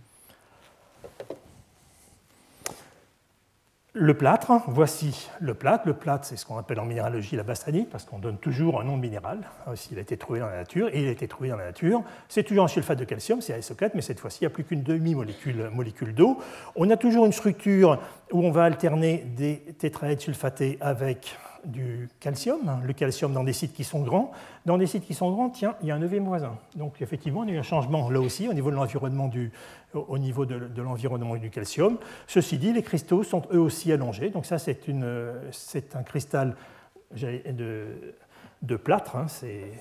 Le plâtre, voici le plâtre. Le plâtre, c'est ce qu'on appelle en minéralogie la bassanite, parce qu'on donne toujours un nom de minéral, s'il a été trouvé dans la nature, et il a été trouvé dans la nature. C'est toujours un sulfate de calcium, c'est ASO4, mais cette fois-ci, il n'y a plus qu'une demi-molécule d'eau. On a toujours une structure où on va alterner des tétraèdes sulfatés avec du calcium, le calcium dans des sites qui sont grands. Dans des sites qui sont grands, tiens, il y a un neuvième voisin. Donc effectivement, il y a eu un changement là aussi au niveau de l'environnement du, au niveau de, l'environnement du calcium. Ceci dit, les cristaux sont eux aussi allongés. Donc ça, c'est un cristal de, de plâtre, hein, c'est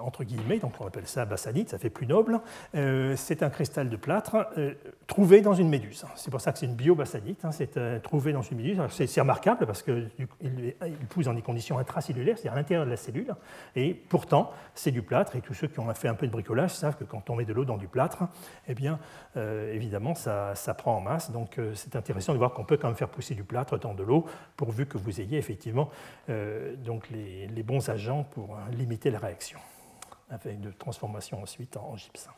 entre guillemets, donc on appelle ça bassanite, ça fait plus noble. Euh, c'est un cristal de plâtre euh, trouvé dans une méduse. C'est pour ça que c'est une biobassanite, hein, c'est euh, trouvé dans une méduse. C'est remarquable parce qu'il il pousse dans des conditions intracellulaires, c'est-à-dire à l'intérieur de la cellule, et pourtant c'est du plâtre, et tous ceux qui ont fait un peu de bricolage savent que quand on met de l'eau dans du plâtre, eh bien évidemment ça, prend en masse, donc c'est intéressant de voir qu'on peut quand même faire pousser du plâtre dans de l'eau, pourvu que vous ayez effectivement donc les bons agents pour euh, limiter la réaction, avec de transformation ensuite en gypse.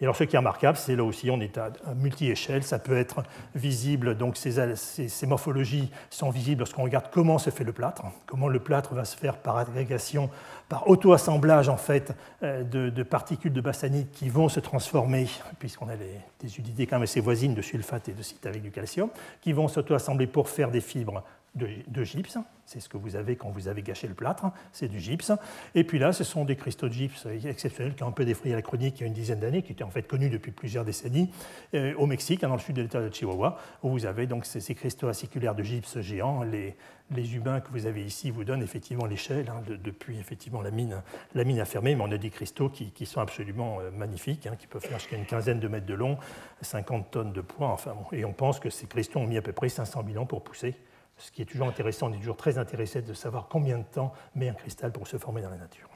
Et alors, ce qui est remarquable, c'est là aussi, on est à, multi-échelle, ça peut être visible, donc ces, morphologies sont visibles lorsqu'on regarde comment se fait le plâtre, comment le plâtre va se faire par agrégation, par auto-assemblage en fait euh, de, particules de bassanite qui vont se transformer, puisqu'on a des unités quand même assez voisines de sulfate et de avec du calcium, qui vont s'auto-assembler pour faire des fibres de, gypse. C'est ce que vous avez quand vous avez gâché le plâtre, c'est du gypse. Et puis là, ce sont des cristaux de gypse exceptionnels qui ont un peu défrayé la chronique il y a une dizaine d'années, qui étaient en fait connus depuis plusieurs décennies euh, au Mexique, hein, dans le sud de l'État de Chihuahua, où vous avez donc ces, cristaux aciculaires de gypse géants. Les, les, humains que vous avez ici vous donnent effectivement l'échelle hein, depuis effectivement la mine, la mine à fermer, mais on a des cristaux qui, sont absolument euh, magnifiques, hein, qui peuvent faire jusqu'à une quinzaine de mètres de long, 50 tonnes de poids. Enfin, et on pense que ces cristaux ont mis à peu près 500 000 ans pour pousser ce qui est toujours intéressant, on est toujours très intéressé de savoir combien de temps met un cristal pour se former dans la nature.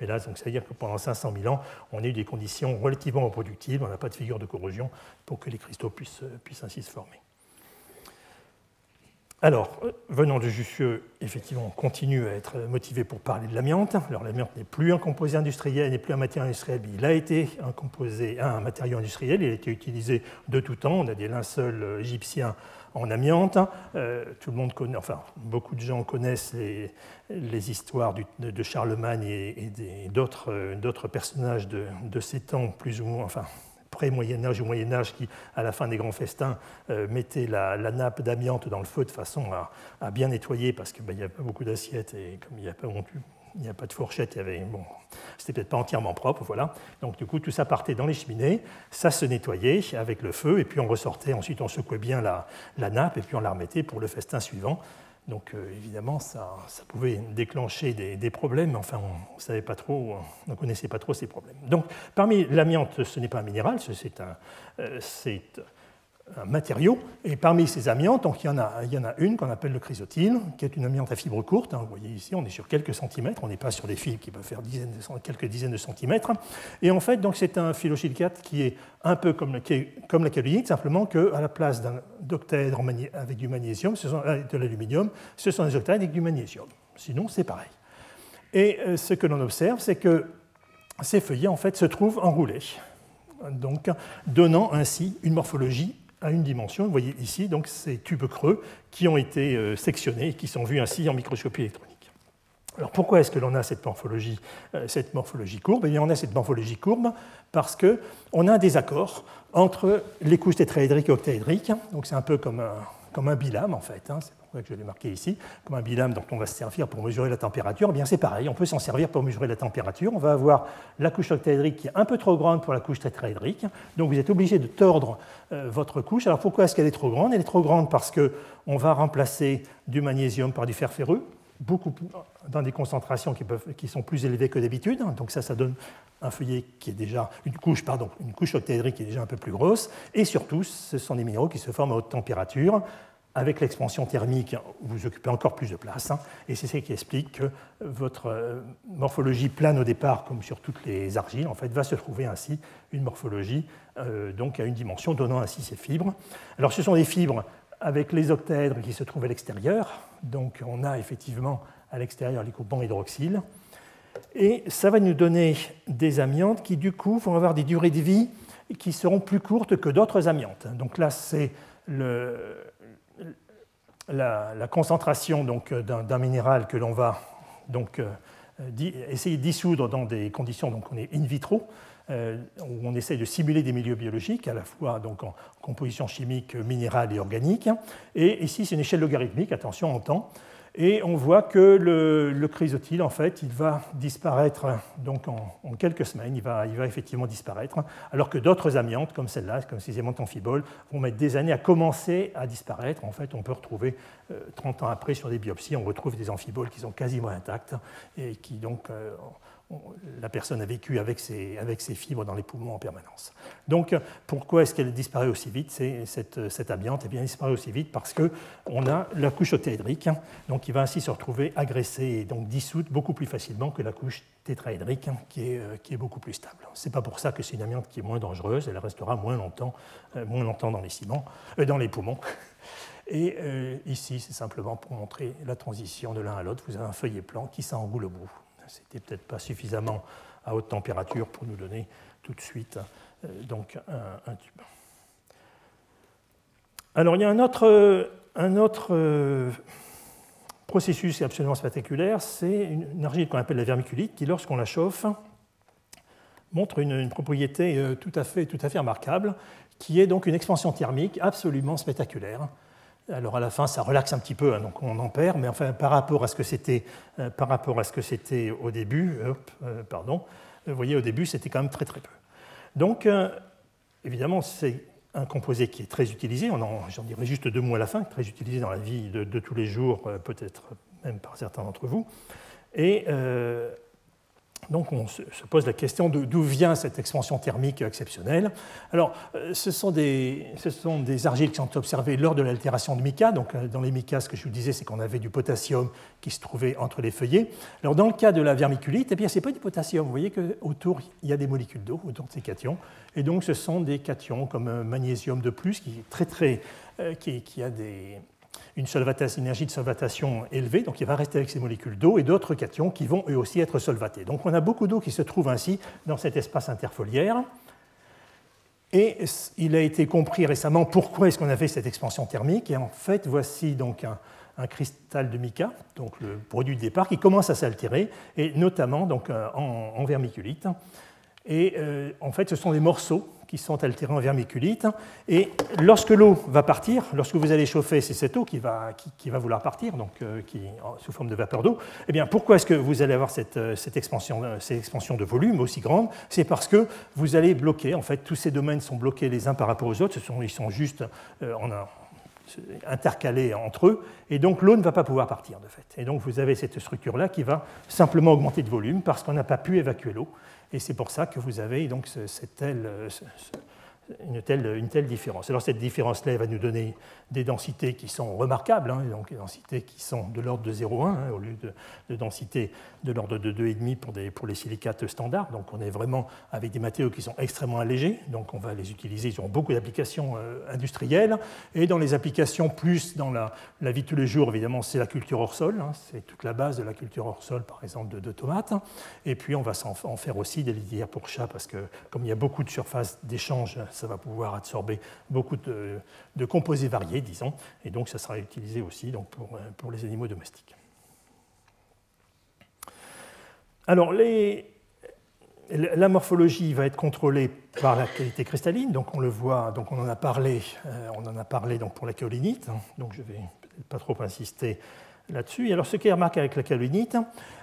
Mais là, donc, ça veut dire que pendant 500 000 ans, on a eu des conditions relativement reproductives, on n'a pas de figure de corrosion pour que les cristaux puissent, puissent ainsi se former. Alors, venant de Jussieu, effectivement, on continue à être motivé pour parler de l'amiante. Alors, l'amiante n'est plus un composé industriel, n'est plus un matériau industriel, mais il a été un, composé, un matériau industriel, il a été utilisé de tout temps. On a des linceuls égyptiens en amiante. Euh, tout le monde connaît, enfin, beaucoup de gens connaissent les, histoires de, Charlemagne et, d'autres, euh, d'autres personnages de, ces temps, plus ou moins, enfin, pré-Moyen Âge ou Moyen Âge, qui, à la fin des grands festins, euh, mettaient la, nappe d'amiante dans le feu de façon à, bien nettoyer, parce qu'il ben, n'y a pas beaucoup d'assiettes et comme il n'y a pas non il n'y a pas de fourchette, c'était peut-être pas entièrement propre, voilà. Donc du coup, tout ça partait dans les cheminées, ça se nettoyait avec le feu, et puis on ressortait, ensuite on secouait bien la, nappe, et puis on la remettait pour le festin suivant. Donc euh, évidemment, ça, pouvait déclencher des, problèmes, mais enfin, on ne connaissait pas trop ces problèmes. Donc parmi l'amiante, ce n'est pas un minéral, c'est un, euh, un matériau. Et parmi ces amiantes, donc, il, y en a, une qu'on appelle le chrysotile, qui est une amiante à fibre courte. Hein. vous voyez ici, on est sur quelques centimètres, on n'est pas sur des fibres qui peuvent faire quelques dizaines de centimètres. Et en fait, c'est un phyllosilicate qui est un peu comme, comme la kaolinite, simplement qu'à la place d'un octaèdre avec du magnésium, ce sont, euh, de l'aluminium, ce sont des octaèdres avec du magnésium. Sinon, c'est pareil. Et euh, ce que l'on observe, c'est que ces feuillets, en fait, se trouvent enroulés, donc donnant ainsi une morphologie à une dimension. Vous voyez ici donc, ces tubes creux qui ont été euh, sectionnés et qui sont vus ainsi en microscopie électronique. Alors pourquoi est-ce que l'on a cette morphologie, euh, cette morphologie courbe? Eh on a cette morphologie courbe parce qu'on a un désaccord entre les couches tétraédriques et octaédriques. Donc c'est un peu comme un, comme un bilame en fait. Hein que je l'ai marqué ici, comme un bilame dont on va se servir pour mesurer la température, eh bien c'est pareil, on peut s'en servir pour mesurer la température. On va avoir la couche octaédrique qui est un peu trop grande pour la couche tétraédrique, donc vous êtes obligé de tordre euh, votre couche. Alors pourquoi est-ce qu'elle est trop grande? Elle est trop grande parce qu'on va remplacer du magnésium par du fer ferreux, beaucoup dans des concentrations qui, qui sont plus élevées que d'habitude. Donc ça, ça donne un feuillet qui est déjà une couche, pardon, une couche octaédrique qui est déjà un peu plus grosse. Et surtout, ce sont des minéraux qui se forment à haute température avec l'expansion thermique, vous occupez encore plus de place. Hein, et c'est ce qui explique que votre euh, morphologie plane au départ, comme sur toutes les argiles, en fait, va se trouver ainsi une morphologie euh, donc à une dimension, donnant ainsi ces fibres. Alors ce sont des fibres avec les octaèdres qui se trouvent à l'extérieur. Donc on a effectivement à l'extérieur les coupons hydroxyles. Et ça va nous donner des amiantes qui, du coup, vont avoir des durées de vie qui seront plus courtes que d'autres amiantes. Donc là, c'est le, la, concentration d'un minéral que l'on va donc, euh, essayer de dissoudre dans des conditions donc on est in vitro, euh, où on essaie de simuler des milieux biologiques, à la fois donc, en composition chimique minérale et organique. Et ici, c'est une échelle logarithmique, attention en temps. Et on voit que le, chrysotile, en fait, il va disparaître donc en, quelques semaines, il va, il va, effectivement disparaître, alors que d'autres amiantes, comme celle-là, comme ces amantes amphiboles, vont mettre des années à commencer à disparaître. En fait, on peut retrouver, 30 euh, ans après, sur des biopsies, on retrouve des amphiboles qui sont quasiment intactes et qui donc euh, la personne a vécu avec ses, fibres dans les poumons en permanence. Donc, pourquoi est-ce qu'elle disparaît aussi vite, cette, cette, amiante Eh bien, elle disparaît aussi vite parce qu'on a la couche octaédrique, donc qui va ainsi se retrouver agressée et donc dissoute beaucoup plus facilement que la couche tétraédrique, qui est, euh, qui est beaucoup plus stable. Ce n'est pas pour ça que c'est une amiante qui est moins dangereuse, elle restera moins longtemps, euh, dans les ciments, euh, dans les poumons. Et ici, c'est simplement pour montrer la transition de l'un à l'autre. Vous avez un feuillet plan qui s'enroule au bout. C'était peut-être pas suffisamment à haute température pour nous donner tout de suite euh, donc un, tube. Alors il y a un autre, euh, processus absolument spectaculaire, c'est une, argile qu'on appelle la vermiculite, qui lorsqu'on la chauffe montre une, propriété euh, tout à fait remarquable, qui est donc une expansion thermique absolument spectaculaire. Alors à la fin, ça relaxe un petit peu, hein, donc on en perd, mais enfin par rapport à ce que c'était, euh, par rapport à ce que c'était au début, euh, pardon, vous voyez au début c'était quand même très très peu. Donc euh, évidemment c'est un composé qui est très utilisé, j'en dirai juste deux mots à la fin, très utilisé dans la vie de, de tous les jours, peut-être même par certains d'entre vous. Et donc on se pose la question d'où vient cette expansion thermique exceptionnelle. Alors, euh, ce sont, des, ce sont des argiles qui sont observées lors de l'altération de mica. Donc, euh, dans les micas, ce que je vous disais, c'est qu'on avait du potassium qui se trouvait entre les feuillets. Alors, dans le cas de la vermiculite, eh bien, ce n'est pas du potassium. Vous voyez qu'autour, il y a des molécules d'eau autour de ces cations. Et donc, ce sont des cations comme euh, magnésium de plus, qui, est très, très, qui a des, une énergie de solvatation élevée, donc il va rester avec ces molécules d'eau, et d'autres cations qui vont eux aussi être solvatés. Donc on a beaucoup d'eau qui se trouve ainsi dans cet espace interfoliaire. Et il a été compris récemment pourquoi est-ce qu'on avait cette expansion thermique. Et en fait, voici donc un, cristal de mica, donc le produit de départ, qui commence à s'altérer, et notamment donc, euh, en, vermiculite. Et euh, en fait, ce sont des morceaux qui sont altérés en vermiculite. Et lorsque l'eau va partir, lorsque vous allez chauffer, c'est cette eau qui va, qui, va vouloir partir, donc euh, sous forme de vapeur d'eau. Eh bien, pourquoi est-ce que vous allez avoir cette, euh, cette, expansion, euh, cette expansion de volume aussi grande? C'est parce que vous allez bloquer, en fait, tous ces domaines sont bloqués les uns par rapport aux autres, ce sont, ils sont juste intercalés entre eux, et donc l'eau ne va pas pouvoir partir de fait. Et donc vous avez cette structure-là qui va simplement augmenter de volume parce qu'on n'a pas pu évacuer l'eau. Et c'est pour ça que vous avez donc cette aile, une telle, une telle différence. Alors cette différence-là va nous donner des densités qui sont remarquables, hein, donc des densités qui sont de l'ordre de 0,1 hein, au lieu de, de densités de l'ordre de 2,5 pour, pour les silicates standards. Donc on est vraiment avec des matériaux qui sont extrêmement allégés, donc on va les utiliser, ils ont beaucoup d'applications euh, industrielles, et dans les applications plus dans la, la vie de tous les jours, évidemment, c'est la culture hors sol, hein, c'est toute la base de la culture hors sol, par exemple, de, tomates, et puis on va en faire aussi des litières pour chats, parce que comme il y a beaucoup de surfaces d'échange ça va pouvoir absorber beaucoup de, composés variés, disons, et donc ça sera utilisé aussi donc, pour, pour les animaux domestiques. Alors, la morphologie va être contrôlée par la qualité cristalline, donc on le voit, donc on en a parlé, euh, on en a parlé donc pour la kaolinite, hein, donc je vais peut-être pas trop insister là-dessus. alors ce qui est remarqué avec la kaolinite,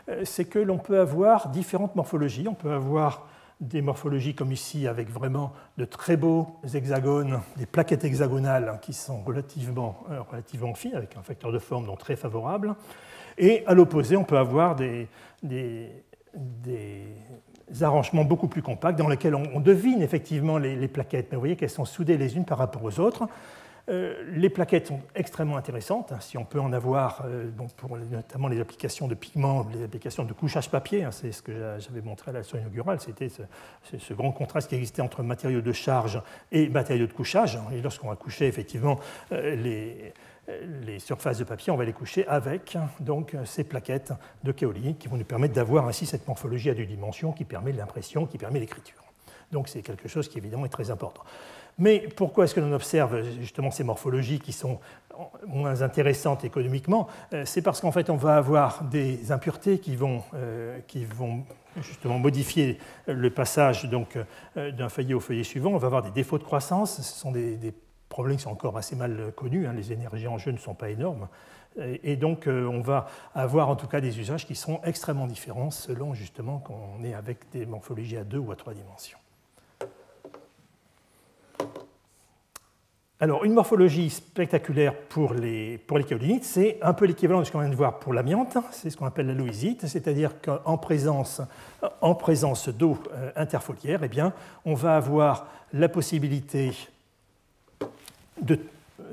euh, c'est que l'on peut avoir différentes morphologies. On peut avoir des morphologies comme ici, avec vraiment de très beaux hexagones, des plaquettes hexagonales qui sont relativement, euh, relativement fines, avec un facteur de forme donc très favorable. Et à l'opposé, on peut avoir des, des, arrangements beaucoup plus compacts dans lesquels on, devine effectivement les, les, plaquettes, mais vous voyez qu'elles sont soudées les unes par rapport aux autres. Euh, les plaquettes sont extrêmement intéressantes. Hein, si on peut en avoir, euh, pour notamment les applications de pigments, les applications de couchage papier, hein, c'est ce que j'avais montré à la leçon inaugurale, c'était ce, grand contraste qui existait entre matériaux de charge et matériaux de couchage. Et lorsqu'on va coucher effectivement euh, les, les surfaces de papier, on va les coucher avec donc, ces plaquettes de kaolin qui vont nous permettre d'avoir ainsi cette morphologie à deux dimensions qui permet l'impression, qui permet l'écriture. Donc c'est quelque chose qui évidemment est très important. Mais pourquoi est-ce que l'on observe justement ces morphologies qui sont moins intéressantes économiquement euh, C'est parce qu'en fait, on va avoir des impuretés qui vont, euh, justement modifier le passage euh, d'un feuillet au feuillet suivant. On va avoir des défauts de croissance. Ce sont des, problèmes qui sont encore assez mal connus. Hein. Les énergies en jeu ne sont pas énormes. Et donc, on va avoir en tout cas des usages qui sont extrêmement différents selon justement qu'on est avec des morphologies à deux ou à trois dimensions. Alors, une morphologie spectaculaire pour les, pour c'est un peu l'équivalent de ce qu'on vient de voir pour l'amiante, c'est ce qu'on appelle la louisite, c'est-à-dire qu'en présence, en présence d'eau euh, interfoliaire, eh bien, on va avoir la possibilité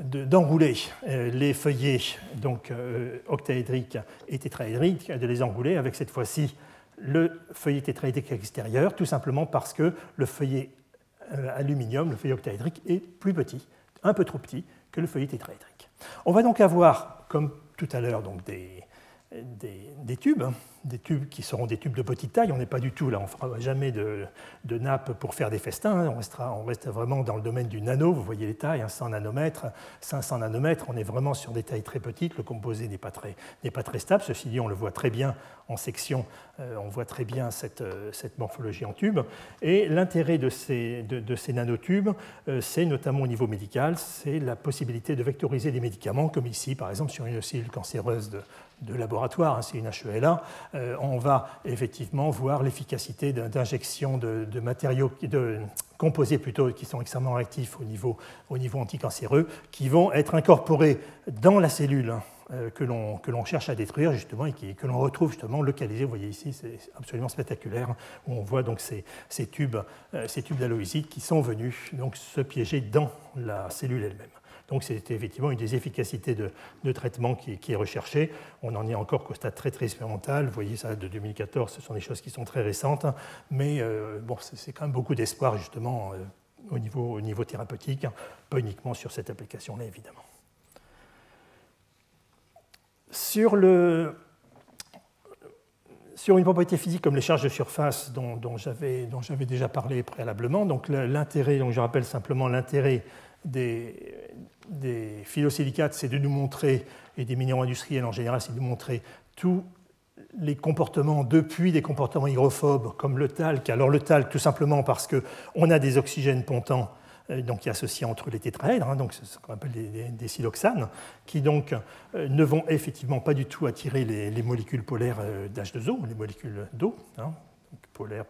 d'enrouler euh, les feuillets donc, euh, octaédriques et tétraédriques, de les enrouler avec cette fois-ci le feuillet tétraédrique extérieur, tout simplement parce que le feuillet aluminium, le feuillet octaédrique, est plus petit un peu trop petit que le feuillet tétraédrique. On va donc avoir, comme tout à l'heure, donc des, des, tubes, hein, des tubes qui seront des tubes de petite taille. On n'est pas du tout là, on ne fera jamais de, de, nappe pour faire des festins. Hein. On, restera, on reste vraiment dans le domaine du nano. Vous voyez les tailles, 100 hein, nanomètres, 500 nanomètres. On est vraiment sur des tailles très petites. Le composé n'est pas, très, pas très stable. Ceci dit, on le voit très bien en section. Euh, on voit très bien cette, euh, cette morphologie en tube. Et l'intérêt de ces, de ces nanotubes, euh, c'est notamment au niveau médical, c'est la possibilité de vectoriser des médicaments, comme ici, par exemple, sur une cellule cancéreuse de, de laboratoire, hein, c'est une HELA, euh, on va effectivement voir l'efficacité d'injection de, matériaux, de composés plutôt, qui sont extrêmement réactifs au niveau, au niveau anticancéreux, qui vont être incorporés dans la cellule euh, que l'on cherche à détruire justement et que l'on retrouve justement localisés. Vous voyez ici, c'est absolument spectaculaire, où on voit donc ces, tubes, euh, tubes d'aloïsite qui sont venus donc, se piéger dans la cellule elle-même. Donc c'est effectivement une des efficacités de, traitement qui, est recherchée. On en est encore qu'au stade très très expérimental. Vous voyez ça de 2014, ce sont des choses qui sont très récentes, mais euh, c'est quand même beaucoup d'espoir justement euh, au, niveau, au niveau thérapeutique, pas uniquement sur cette application-là évidemment. Sur une propriété physique comme les charges de surface dont, dont j'avais déjà parlé préalablement, donc l'intérêt, donc je rappelle simplement l'intérêt des, des phyllosilicates, c'est de nous montrer, et des minéraux industriels en général, c'est de nous montrer tous les comportements depuis des comportements hygrophobes comme le talc. Alors le talc, tout simplement parce qu'on a des oxygènes pontants euh, donc, qui associés entre les tétraèdres, hein, donc ce qu'on appelle des, siloxanes, qui donc euh, ne vont effectivement pas du tout attirer les, molécules polaires euh, d'H2O, les molécules d'eau, hein,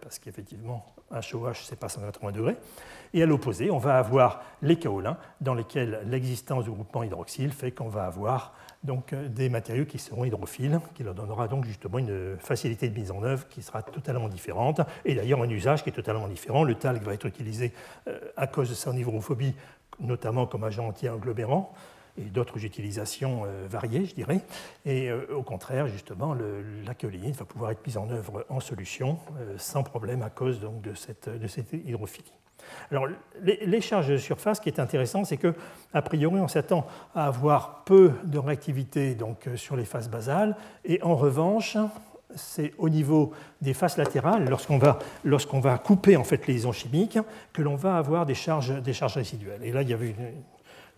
parce qu'effectivement HOH, c'est pas 180 degrés. Et à l'opposé, on va avoir les kaolins, dans lesquels l'existence du groupement hydroxyle fait qu'on va avoir donc, euh, des matériaux qui seront hydrophiles, qui leur donnera donc justement une facilité de mise en œuvre qui sera totalement différente, et d'ailleurs un usage qui est totalement différent. Le talc va être utilisé euh, à cause de son hydrophobie, notamment comme agent anti-agglomérant, et d'autres utilisations euh, variées, je dirais. Et au contraire, justement, la kaolinite va pouvoir être mise en œuvre en solution sans problème à cause donc, de, cette, hydrophilie. Alors, les, charges de surface, ce qui est intéressant, c'est que, a priori, on s'attend à avoir peu de réactivité donc, euh, sur les faces basales, et en revanche, c'est au niveau des faces latérales, lorsqu'on va, va, couper en fait les liaisons chimiques, que l'on va avoir des charges, des charges résiduelles. Et là, il y avait une,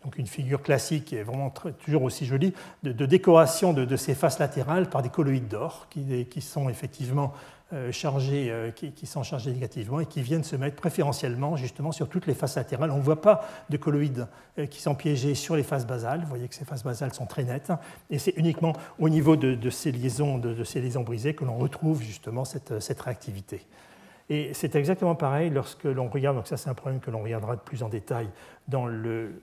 donc une figure classique qui est vraiment toujours aussi jolie, de, décoration de, ces faces latérales par des colloïdes d'or, qui, sont effectivement euh, chargés, euh, qui, sont chargés négativement et qui viennent se mettre préférentiellement justement sur toutes les faces latérales. On ne voit pas de colloïdes euh, qui sont piégés sur les faces basales. Vous voyez que ces faces basales sont très nettes. Et c'est uniquement au niveau de, ces liaisons, de, ces liaisons brisées que l'on retrouve justement cette, cette réactivité. Et c'est exactement pareil lorsque l'on regarde, donc ça c'est un problème que l'on regardera de plus en détail dans le,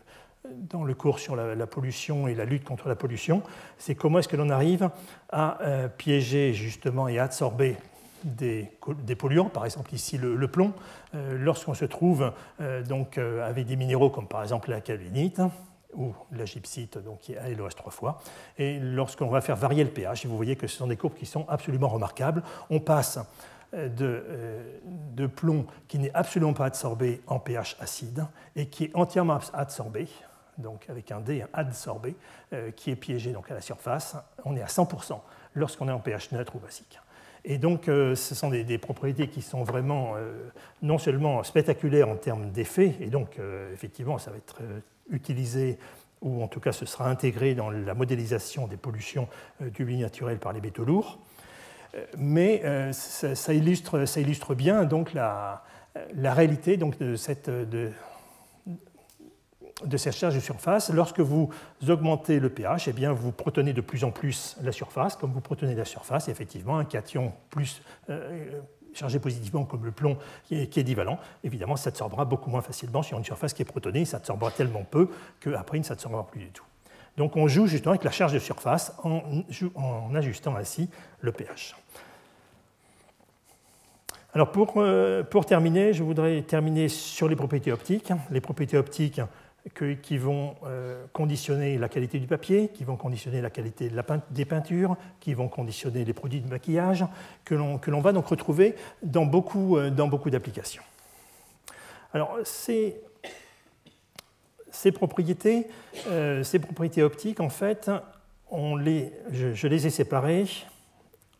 dans le cours sur la, pollution et la lutte contre la pollution, c'est comment est-ce que l'on arrive à piéger justement et à absorber des, polluants, par exemple ici le, plomb, euh, lorsqu'on se trouve euh, donc, euh, avec des minéraux comme par exemple la calvinite, ou la gypsite, donc qui est trois fois. Et lorsqu'on va faire varier le pH, vous voyez que ce sont des courbes qui sont absolument remarquables. On passe euh, de, euh, de plomb qui n'est absolument pas absorbé en pH acide et qui est entièrement absorbé, donc avec un D, adsorbé, euh, qui est piégé donc à la surface. On est à 100% lorsqu'on est en pH neutre ou basique. Et donc, ce sont des, propriétés qui sont vraiment non seulement spectaculaires en termes d'effet, et donc, effectivement, ça va être utilisé, ou en tout cas ce sera intégré dans la modélisation des pollutions euh, du milieu naturel par les métaux lourds. Euh, mais euh, ça, illustre, bien donc la, réalité donc, de, cette, de, cette charge de surface. Lorsque vous augmentez le pH, eh bien, vous protonez de plus en plus la surface. Comme vous protonez la surface, effectivement, un cation plus, chargé positivement comme le plomb qui est, divalent, évidemment, ça absorbera beaucoup moins facilement sur une surface qui est protonée, ça absorbera tellement peu qu'après, il ne s'absorbera plus du tout. Donc on joue justement avec la charge de surface en, ajustant ainsi le pH. Alors euh, pour, terminer, je voudrais terminer sur les propriétés optiques. Les propriétés optiques qui vont euh, conditionner la qualité du papier, qui vont conditionner la qualité des peintures, qui vont conditionner les produits de maquillage, que l'on va donc retrouver dans beaucoup, euh, beaucoup d'applications. Alors, ces, ces propriétés, euh, ces propriétés optiques, en fait, on les, je les ai séparées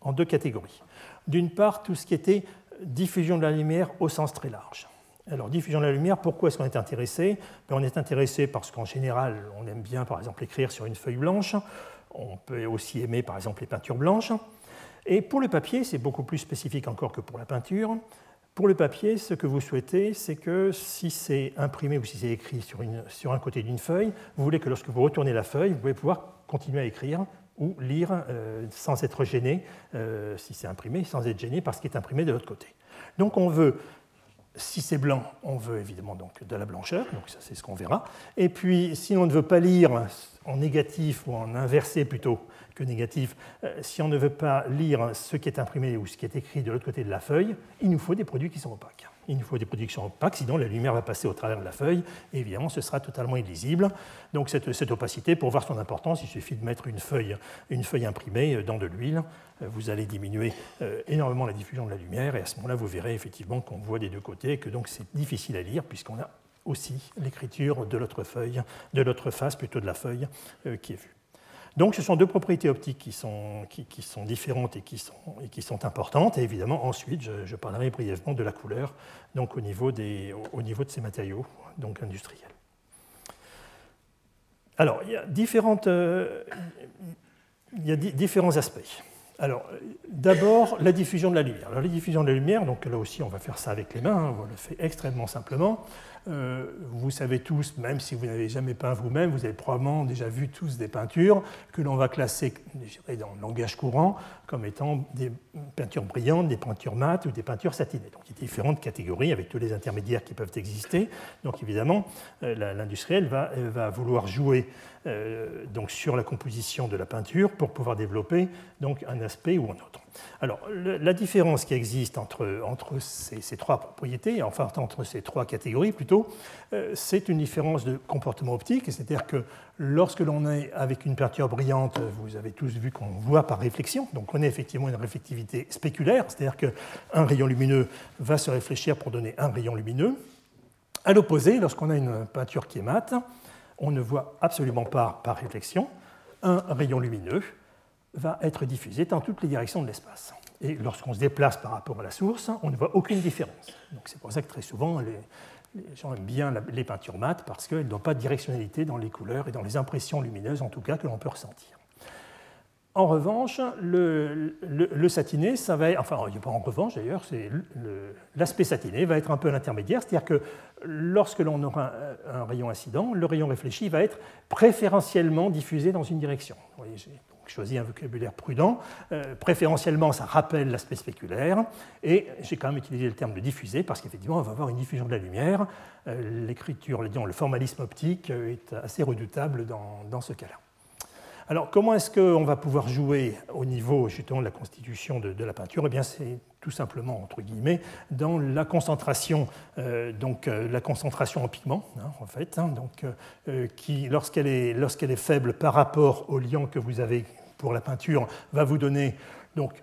en deux catégories. D'une part, tout ce qui était diffusion de la lumière au sens très large. Alors, diffusion de la lumière, pourquoi est-ce qu'on est intéressé? Ben, On est intéressé parce qu'en général, on aime bien, par exemple, écrire sur une feuille blanche. On peut aussi aimer, par exemple, les peintures blanches. Et pour le papier, c'est beaucoup plus spécifique encore que pour la peinture. Pour le papier, ce que vous souhaitez, c'est que si c'est imprimé ou si c'est écrit sur, un côté d'une feuille, vous voulez que lorsque vous retournez la feuille, vous pouvez pouvoir continuer à écrire ou lire euh, sans être gêné, euh, si c'est imprimé, sans être gêné par ce qui est imprimé de l'autre côté. Donc on veut si c'est blanc, on veut évidemment donc de la blancheur, donc ça c'est ce qu'on verra. Et puis si on ne veut pas lire en négatif ou en inversé plutôt que négatif, euh, si on ne veut pas lire ce qui est imprimé ou ce qui est écrit de l'autre côté de la feuille, il nous faut des produits qui sont opaques. Il nous faut des sont opaques, sinon la lumière va passer au travers de la feuille et évidemment ce sera totalement illisible. Donc cette, opacité, pour voir son importance, il suffit de mettre une feuille, une feuille imprimée dans de l'huile euh, vous allez diminuer euh, énormément la diffusion de la lumière, et à ce moment-là, vous verrez effectivement qu'on voit des deux côtés, et que donc c'est difficile à lire, puisqu'on a aussi l'écriture de l'autre feuille, de l'autre face plutôt de la feuille euh, qui est vue. Donc ce sont deux propriétés optiques qui sont, différentes et qui sont, importantes. Et évidemment, ensuite, je, parlerai brièvement de la couleur donc au, niveau des, au niveau de ces matériaux donc industriels. Alors, il y a, différentes, il y a différents aspects. Alors, d'abord, la diffusion de la lumière. Alors, la diffusion de la lumière, donc là aussi, on va faire ça avec les mains, hein, on le fait extrêmement simplement. Euh, vous savez tous, même si vous n'avez jamais peint vous-même, vous avez probablement déjà vu tous des peintures que l'on va classer dans le langage courant comme étant des peintures brillantes, des peintures mates ou des peintures satinées. Donc il y a différentes catégories avec tous les intermédiaires qui peuvent exister. Donc évidemment, euh, l'industriel va, va, vouloir jouer euh, donc sur la composition de la peinture pour pouvoir développer donc un aspect ou un autre. Alors, la différence qui existe entre, ces, trois propriétés, enfin entre ces trois catégories plutôt, euh, c'est une différence de comportement optique, c'est-à-dire que lorsque l'on est avec une peinture brillante, vous avez tous vu qu'on voit par réflexion, donc on a effectivement une réflectivité spéculaire, c'est-à-dire qu'un rayon lumineux va se réfléchir pour donner un rayon lumineux. À l'opposé, lorsqu'on a une peinture qui est mate, on ne voit absolument pas par réflexion un rayon lumineux va être diffusé dans toutes les directions de l'espace. Et lorsqu'on se déplace par rapport à la source, on ne voit aucune différence. Donc c'est pour ça que très souvent, les, gens aiment bien les peintures mates parce qu'elles n'ont pas de directionnalité dans les couleurs et dans les impressions lumineuses, en tout cas, que l'on peut ressentir. En revanche, le, satiné, ça va être, enfin, pas en revanche d'ailleurs, l'aspect satiné va être un peu l'intermédiaire, c'est-à-dire que lorsque l'on aura un, rayon incident, le rayon réfléchi va être préférentiellement diffusé dans une direction. Vous voyez, choisi un vocabulaire prudent. Euh, préférentiellement, ça rappelle l'aspect spéculaire. Et j'ai quand même utilisé le terme de diffuser parce qu'effectivement, on va avoir une diffusion de la lumière. Euh, l'écriture, le formalisme optique est assez redoutable dans, ce cas-là. Alors, comment est-ce qu'on va pouvoir jouer au niveau justement de la constitution de, la peinture? Eh bien, c'est tout simplement, entre guillemets, dans la concentration, euh, donc euh, la concentration en pigment, hein, en fait, hein, donc, euh, qui, lorsqu'elle est, lorsqu'elle est faible par rapport au liant que vous avez pour la peinture, va vous donner donc,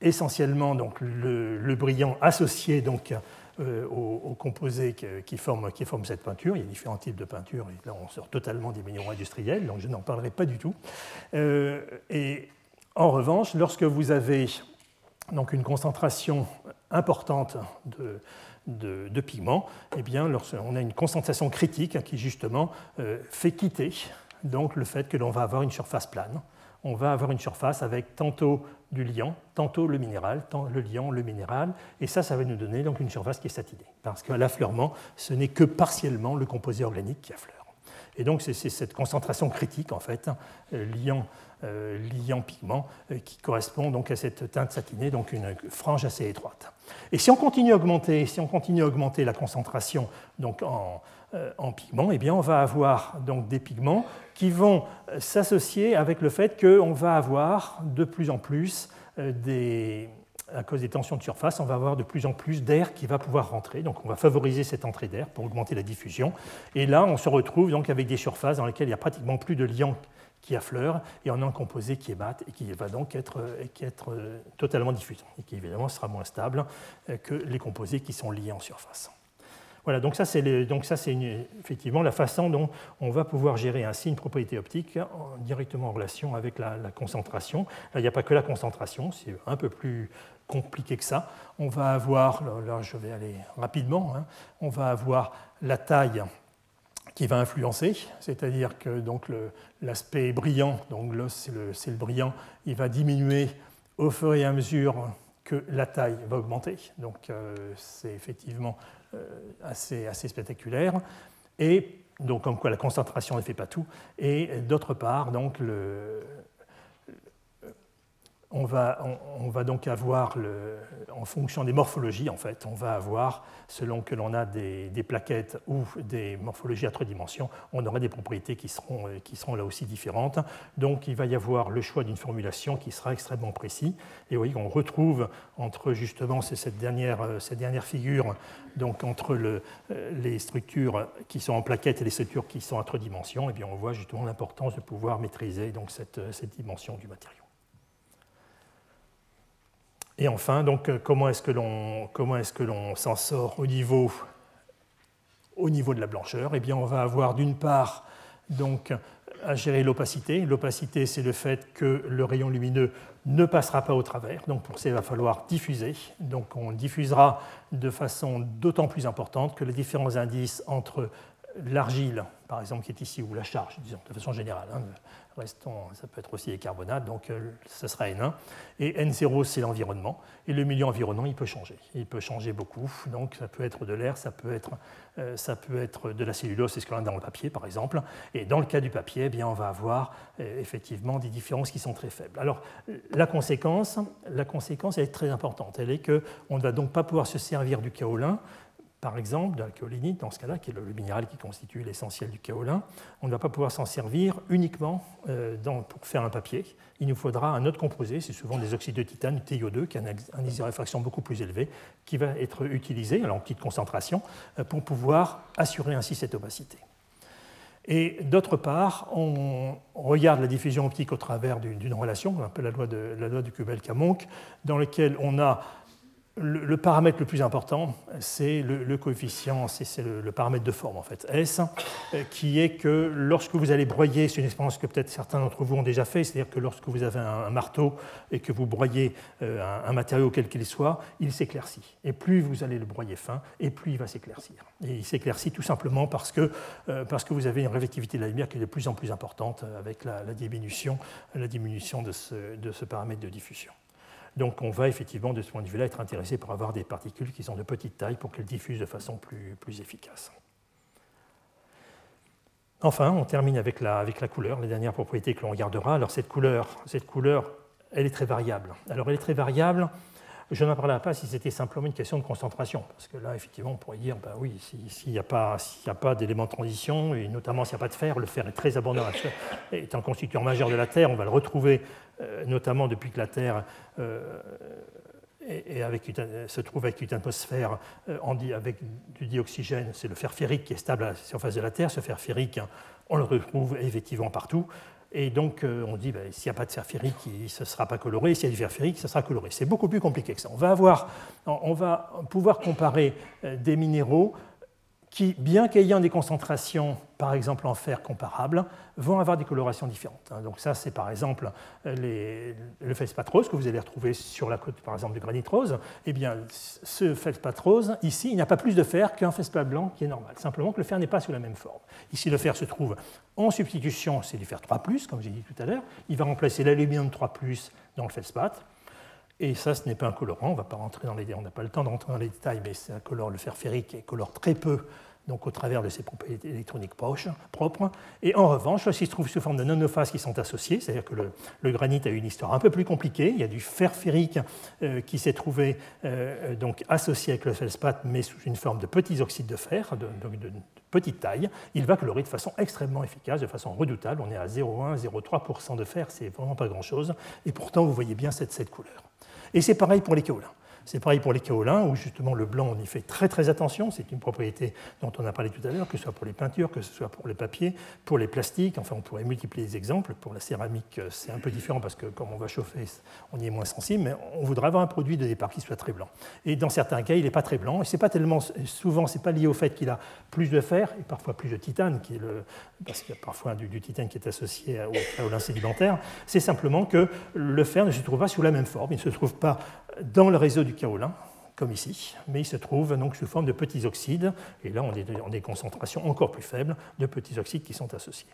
essentiellement donc, le, brillant associé donc, euh, aux, composés qui, forment, qui, forment, cette peinture. Il y a différents types de peintures, et là on sort totalement des minéraux industriels, donc je n'en parlerai pas du tout. Euh, et en revanche, lorsque vous avez donc une concentration importante de, de, pigments, eh bien, on a une concentration critique qui justement euh, fait quitter donc, le fait que l'on va avoir une surface plane. On va avoir une surface avec tantôt du liant, tantôt le minéral, tant le liant, le minéral, et ça, ça va nous donner donc une surface qui est satinée, parce qu'à l'affleurement, ce n'est que partiellement le composé organique qui affleure. Et donc c'est cette concentration critique, en fait, euh, liant, euh, liant pigment, euh, qui correspond donc à cette teinte satinée, donc une frange assez étroite. Et si on continue à augmenter, si on continue à augmenter la concentration donc en, en pigments, eh bien on va avoir donc des pigments qui vont s'associer avec le fait qu'on va avoir de plus en plus des, à cause des tensions de surface, on va avoir de plus en plus d'air qui va pouvoir rentrer. Donc on va favoriser cette entrée d'air pour augmenter la diffusion. Et là, on se retrouve donc avec des surfaces dans lesquelles il n'y a pratiquement plus de liant qui affleure et on a un composé qui mat et qui va donc être, qui être totalement diffusé et qui évidemment sera moins stable que les composés qui sont liés en surface. Voilà, donc ça c'est effectivement la façon dont on va pouvoir gérer ainsi une propriété optique directement en relation avec la, concentration. Là, il n'y a pas que la concentration, c'est un peu plus compliqué que ça. On va avoir, là je vais aller rapidement, hein, on va avoir la taille qui va influencer, c'est-à-dire que l'aspect brillant, donc là c'est le, le, brillant, il va diminuer au fur et à mesure que la taille va augmenter. Donc euh, c'est effectivement assez, assez spectaculaire. Et donc comme quoi la concentration ne fait pas tout. Et d'autre part, donc le, on va, on, va, donc avoir, en fonction des morphologies, en fait, on va avoir, selon que l'on a des, plaquettes ou des morphologies à trois dimensions, on aura des propriétés qui seront, qui seront là aussi différentes. Donc il va y avoir le choix d'une formulation qui sera extrêmement précis. Et oui, on retrouve entre justement cette dernière, cette dernière figure, donc entre le, les structures qui sont en plaquettes et les structures qui sont à trois dimensions, et bien on voit justement l'importance de pouvoir maîtriser cette, cette dimension du matériau. Et enfin, donc, euh, comment est-ce que l'on s'en sort au niveau, au niveau de la blancheur? Eh bien, on va avoir d'une part donc, à gérer l'opacité. L'opacité, c'est le fait que le rayon lumineux ne passera pas au travers. Donc pour ça, il va falloir diffuser. Donc on diffusera de façon d'autant plus importante que les différents indices entre l'argile, par exemple, qui est ici, ou la charge, disons, de façon générale, hein, ça peut être aussi les carbonates, donc euh, ce sera N1. Et N0, c'est l'environnement. Et le milieu environnant, il peut changer. Il peut changer beaucoup. Donc ça peut être de l'air, ça, peut être, euh, ça peut être de la cellulose, c'est ce qu'on a dans le papier, par exemple. Et dans le cas du papier, eh bien, on va avoir euh, effectivement des différences qui sont très faibles. Alors la conséquence, la conséquence elle est très importante. Elle est qu'on ne va donc pas pouvoir se servir du kaolin par exemple, de la kaolinite, dans ce cas-là, qui est le, minéral qui constitue l'essentiel du kaolin, on ne va pas pouvoir s'en servir uniquement euh, pour faire un papier. Il nous faudra un autre composé, c'est souvent des oxydes de titane, du TiO2, qui a un indice beaucoup plus élevé, qui va être utilisé, alors en petite concentration, euh, pour pouvoir assurer ainsi cette opacité. Et d'autre part, on regarde la diffusion optique au travers d'une relation, un peu la loi de, de Kubel-Kamonk, dans laquelle on a le, paramètre le plus important, c'est le, coefficient, c'est le, paramètre de forme en fait, S, euh, qui est que lorsque vous allez broyer, c'est une expérience que peut-être certains d'entre vous ont déjà fait, c'est-à-dire que lorsque vous avez un, marteau et que vous broyez euh, un, matériau quel qu'il soit, il s'éclaircit. Et plus vous allez le broyer fin, et plus il va s'éclaircir. Et il s'éclaircit tout simplement parce que, euh, vous avez une révectivité de la lumière qui est de plus en plus importante avec la diminution de ce paramètre de diffusion. Donc on va effectivement, de ce point de vue-là, être intéressé par avoir des particules qui sont de petite taille pour qu'elles diffusent de façon plus, plus efficace. Enfin, on termine avec la, avec la couleur, les dernières propriétés que l'on regardera. Alors cette couleur, cette couleur, elle est très variable. Alors elle est très variable Je n'en parlerai pas si c'était simplement une question de concentration, parce que là, effectivement, on pourrait dire, ben oui, s'il n'y a pas, pas d'éléments de transition, et notamment s'il n'y a pas de fer, le fer est très abondant, est un constituant majeur de la Terre, on va le retrouver notamment depuis que la Terre euh, avec se trouve avec une atmosphère euh, avec du dioxygène, c'est le fer ferrique qui est stable à la surface de la Terre. Ce fer ferrique, on le retrouve effectivement partout. Et donc, euh, on dit, ben, s'il n'y a pas de fer ferrique, ce ne sera pas coloré. S'il y a du fer ferrique, ce sera coloré. C'est beaucoup plus compliqué que ça. On va, avoir, on va pouvoir comparer euh, des minéraux qui, bien qu'ayant des concentrations, par exemple en fer comparables, vont avoir des colorations différentes. Hein. Donc ça, c'est par exemple le feldspath rose que vous allez retrouver sur la côte, par exemple, du granit rose. Eh bien, ce feldspath rose, ici, il n'y a pas plus de fer qu'un feldspath blanc qui est normal. Simplement que le fer n'est pas sous la même forme. Ici, le fer se trouve en substitution, c'est du fer 3+, comme j'ai dit tout à l'heure. Il va remplacer l'aluminium 3+, dans le feldspath. Et ça, ce n'est pas un colorant, on va pas rentrer dans les on n'a pas le temps de rentrer dans les détails, mais c'est un colorant, le fer ferrique, et colore très peu donc au travers de ses propriétés électroniques propres. Et en revanche, il se trouve sous forme de nanophases qui sont associées, c'est-à-dire que le, granit a une histoire un peu plus compliquée. Il y a du fer ferrique euh, qui s'est trouvé euh, donc associé avec le feldspath, mais sous une forme de petits oxydes de fer, de, de petite taille. Il va colorer de façon extrêmement efficace, de façon redoutable. On est à 0,1, 0,3% de fer, c'est vraiment pas grand-chose. Et pourtant, vous voyez bien cette, cette couleur. Et c'est pareil pour les kaolins. C'est pareil pour les kaolins, où justement le blanc, on y fait très très attention. C'est une propriété dont on a parlé tout à l'heure, que ce soit pour les peintures, que ce soit pour les papiers, pour les plastiques. Enfin, on pourrait multiplier les exemples. Pour la céramique, euh, c'est un peu différent parce que comme on va chauffer, on y est moins sensible, mais on voudrait avoir un produit de départ qui soit très blanc. Et dans certains cas, il n'est pas très blanc. Et c'est pas tellement, souvent, c'est pas lié au fait qu'il a plus de fer et parfois plus de titane, parce qu'il y a parfois du, du, titane qui est associé au kaolin sédimentaire. C'est simplement que le fer ne se trouve pas sous la même forme. Il ne se trouve pas dans le réseau du kaolin, comme ici, mais il se trouve donc sous forme de petits oxydes, et là on est dans des concentrations encore plus faibles de petits oxydes qui sont associés.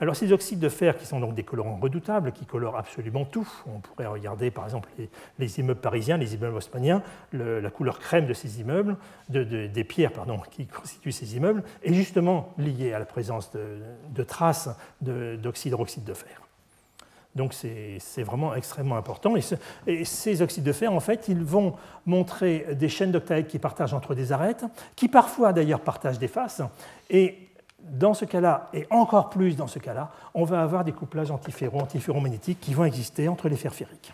Alors ces oxydes de fer qui sont donc des colorants redoutables, qui colorent absolument tout, on pourrait regarder par exemple les, immeubles parisiens, les immeubles haussmanniens, la couleur crème de ces immeubles, des pierres pardon, qui constituent ces immeubles, est justement liée à la présence de, de traces d'oxyde de fer. Donc c'est vraiment extrêmement important. Et, ces oxydes de fer, en fait, ils vont montrer des chaînes d'octaèdres qui partagent entre des arêtes, qui parfois d'ailleurs partagent des faces. Et dans ce cas-là, et encore plus dans ce cas-là, on va avoir des couplages antiferro, antiferromagnétiques qui vont exister entre les fers ferriques.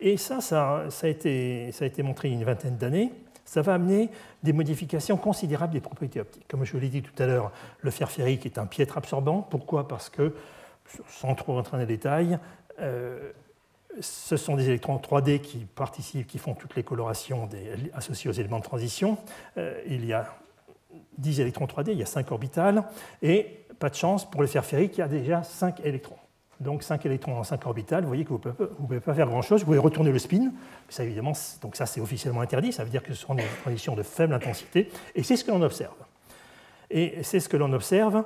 Et ça, ça, a, été, ça a été montré il y a une vingtaine d'années. Ça va amener des modifications considérables des propriétés optiques. Comme je vous l'ai dit tout à l'heure, le fer ferrique est un piètre absorbant. Pourquoi? Parce que sans trop rentrer dans les détails, euh, ce sont des électrons 3D qui participent, qui font toutes les colorations associées aux éléments de transition. Euh, il y a 10 électrons 3D, il y a 5 orbitales, et pas de chance, pour le fer ferrique, il y a déjà 5 électrons. Donc 5 électrons en 5 orbitales, vous voyez que vous ne pouvez, pas faire grand-chose, vous pouvez retourner le spin, ça évidemment, donc ça c'est officiellement interdit, ça veut dire que ce sont des transitions de faible intensité, et c'est ce que l'on observe. Et c'est ce que l'on observe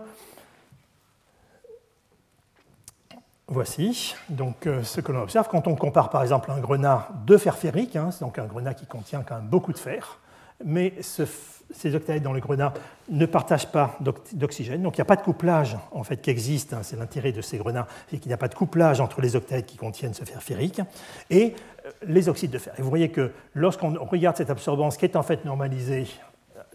Voici donc euh, ce que l'on observe quand on compare par exemple un grenat de fer ferrique, hein, c'est donc un grenat qui contient quand même beaucoup de fer, mais ces octaèdres dans le grenat ne partagent pas d'oxygène, donc il n'y a pas de couplage en fait qui existe, hein, c'est l'intérêt de ces grenats, c'est qu'il n'y a pas de couplage entre les octaèdres qui contiennent ce fer ferrique et euh, les oxydes de fer. Et vous voyez que lorsqu'on regarde cette absorbance qui est en fait normalisée,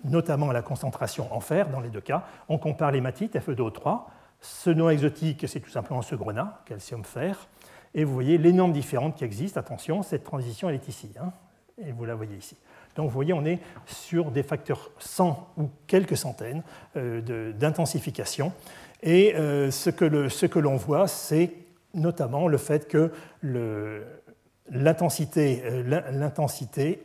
notamment à la concentration en fer dans les deux cas, on compare l'hématite Fe2O3 ce nom exotique, c'est tout simplement ce grenat, calcium-fer. Et vous voyez les normes différentes qui existent. Attention, cette transition, elle est ici. Hein, et vous la voyez ici. Donc vous voyez, on est sur des facteurs 100 ou quelques centaines euh, d'intensification. Et euh, ce que l'on voit, c'est notamment le fait que euh, l'intensité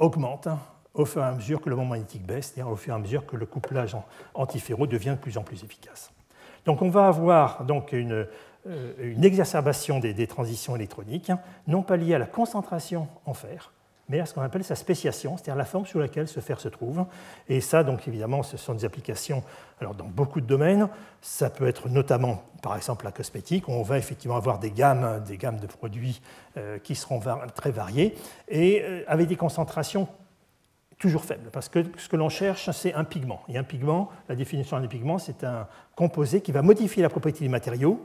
augmente au fur et à mesure que le moment magnétique baisse, c'est-à-dire au fur et à mesure que le couplage antiféro devient de plus en plus efficace. Donc on va avoir donc une, euh, exacerbation des, transitions électroniques, non pas liée à la concentration en fer, mais à ce qu'on appelle sa spéciation, c'est-à-dire la forme sur laquelle ce fer se trouve. Et ça, donc évidemment, ce sont des applications alors, dans beaucoup de domaines. Ça peut être notamment, par exemple, la cosmétique, où on va effectivement avoir des gammes, des gammes de produits euh, qui seront très variées, et euh, avec des concentrations toujours faible, parce que ce que l'on cherche, c'est un pigment. Et un pigment, la définition d'un pigment, c'est un composé qui va modifier la propriété du matériau,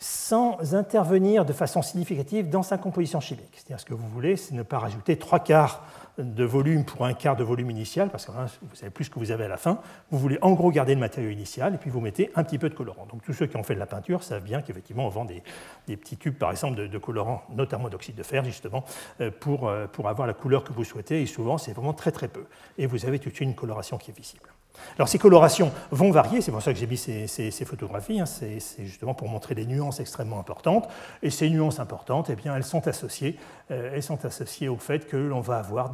sans intervenir de façon significative dans sa composition chimique. C'est-à-dire ce que vous voulez, c'est ne pas rajouter trois quarts de volume pour un quart de volume initial, parce que vous savez plus ce que vous avez à la fin. Vous voulez en gros garder le matériau initial, et puis vous mettez un petit peu de colorant. Donc tous ceux qui ont fait de la peinture savent bien qu'effectivement on vend des, petits tubes, par exemple, de, de colorant, notamment d'oxyde de fer, justement, euh, pour, euh, pour avoir la couleur que vous souhaitez, et souvent c'est vraiment très très peu. Et vous avez tout de suite une coloration qui est visible. Alors ces colorations vont varier, c'est pour ça que j'ai mis ces, photographies, hein. c'est justement pour montrer des nuances extrêmement importantes. Et ces nuances importantes, eh bien, elles, sont associées, euh, elles sont associées au fait que l'on va avoir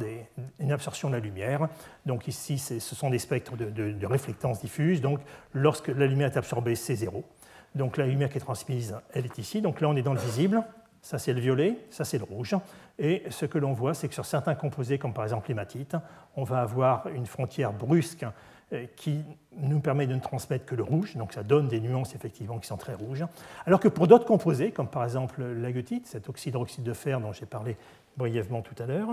une absorption de la lumière. Donc ici, ce sont des spectres de, de, réflectance diffuse. Donc lorsque la lumière est absorbée, c'est zéro. Donc la lumière qui est transmise, elle est ici. Donc là, on est dans le visible. Ça, c'est le violet, ça, c'est le rouge. Et ce que l'on voit, c'est que sur certains composés, comme par exemple l'hématite, on va avoir une frontière brusque qui nous permet de ne transmettre que le rouge, donc ça donne des nuances effectivement qui sont très rouges. Alors que pour d'autres composés, comme par exemple l'agotite, cet oxydroxyde de fer dont j'ai parlé brièvement tout à l'heure,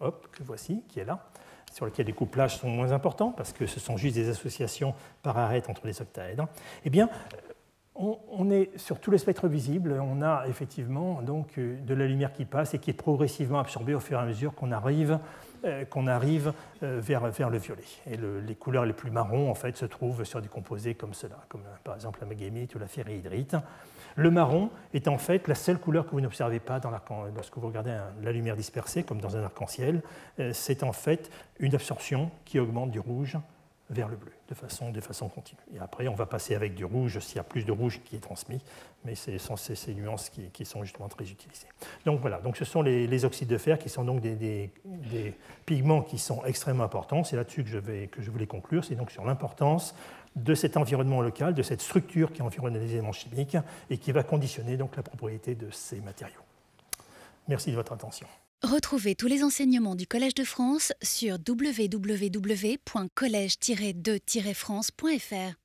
hop, que voici, qui est là, sur lequel les couplages sont moins importants parce que ce sont juste des associations par arête entre les octaèdres, eh bien, on, est sur tout le spectre visible, on a effectivement donc euh, de la lumière qui passe et qui est progressivement absorbée au fur et à mesure qu'on arrive euh, qu'on arrive euh, vers, le violet. Et les couleurs les plus marrons en fait, se trouvent sur des composés comme cela, comme euh, par exemple la magnémite ou la ferrihydrite. Le marron est en fait la seule couleur que vous n'observez pas dans lorsque vous regardez la lumière dispersée, comme dans un arc-en-ciel. C'est en fait une absorption qui augmente du rouge vers le bleu de façon, de façon continue. Et après, on va passer avec du rouge s'il y a plus de rouge qui est transmis, mais ce sont ces, nuances qui, sont justement très utilisées. Donc voilà, donc ce sont les, oxydes de fer qui sont donc des, pigments qui sont extrêmement importants. C'est là-dessus que je, que je voulais conclure, c'est donc sur l'importance de cet environnement local, de cette structure qui environne les éléments chimiques et qui va conditionner donc la propriété de ces matériaux. Merci de votre attention. Retrouvez tous les enseignements du Collège de France sur www.colège-2-france.fr.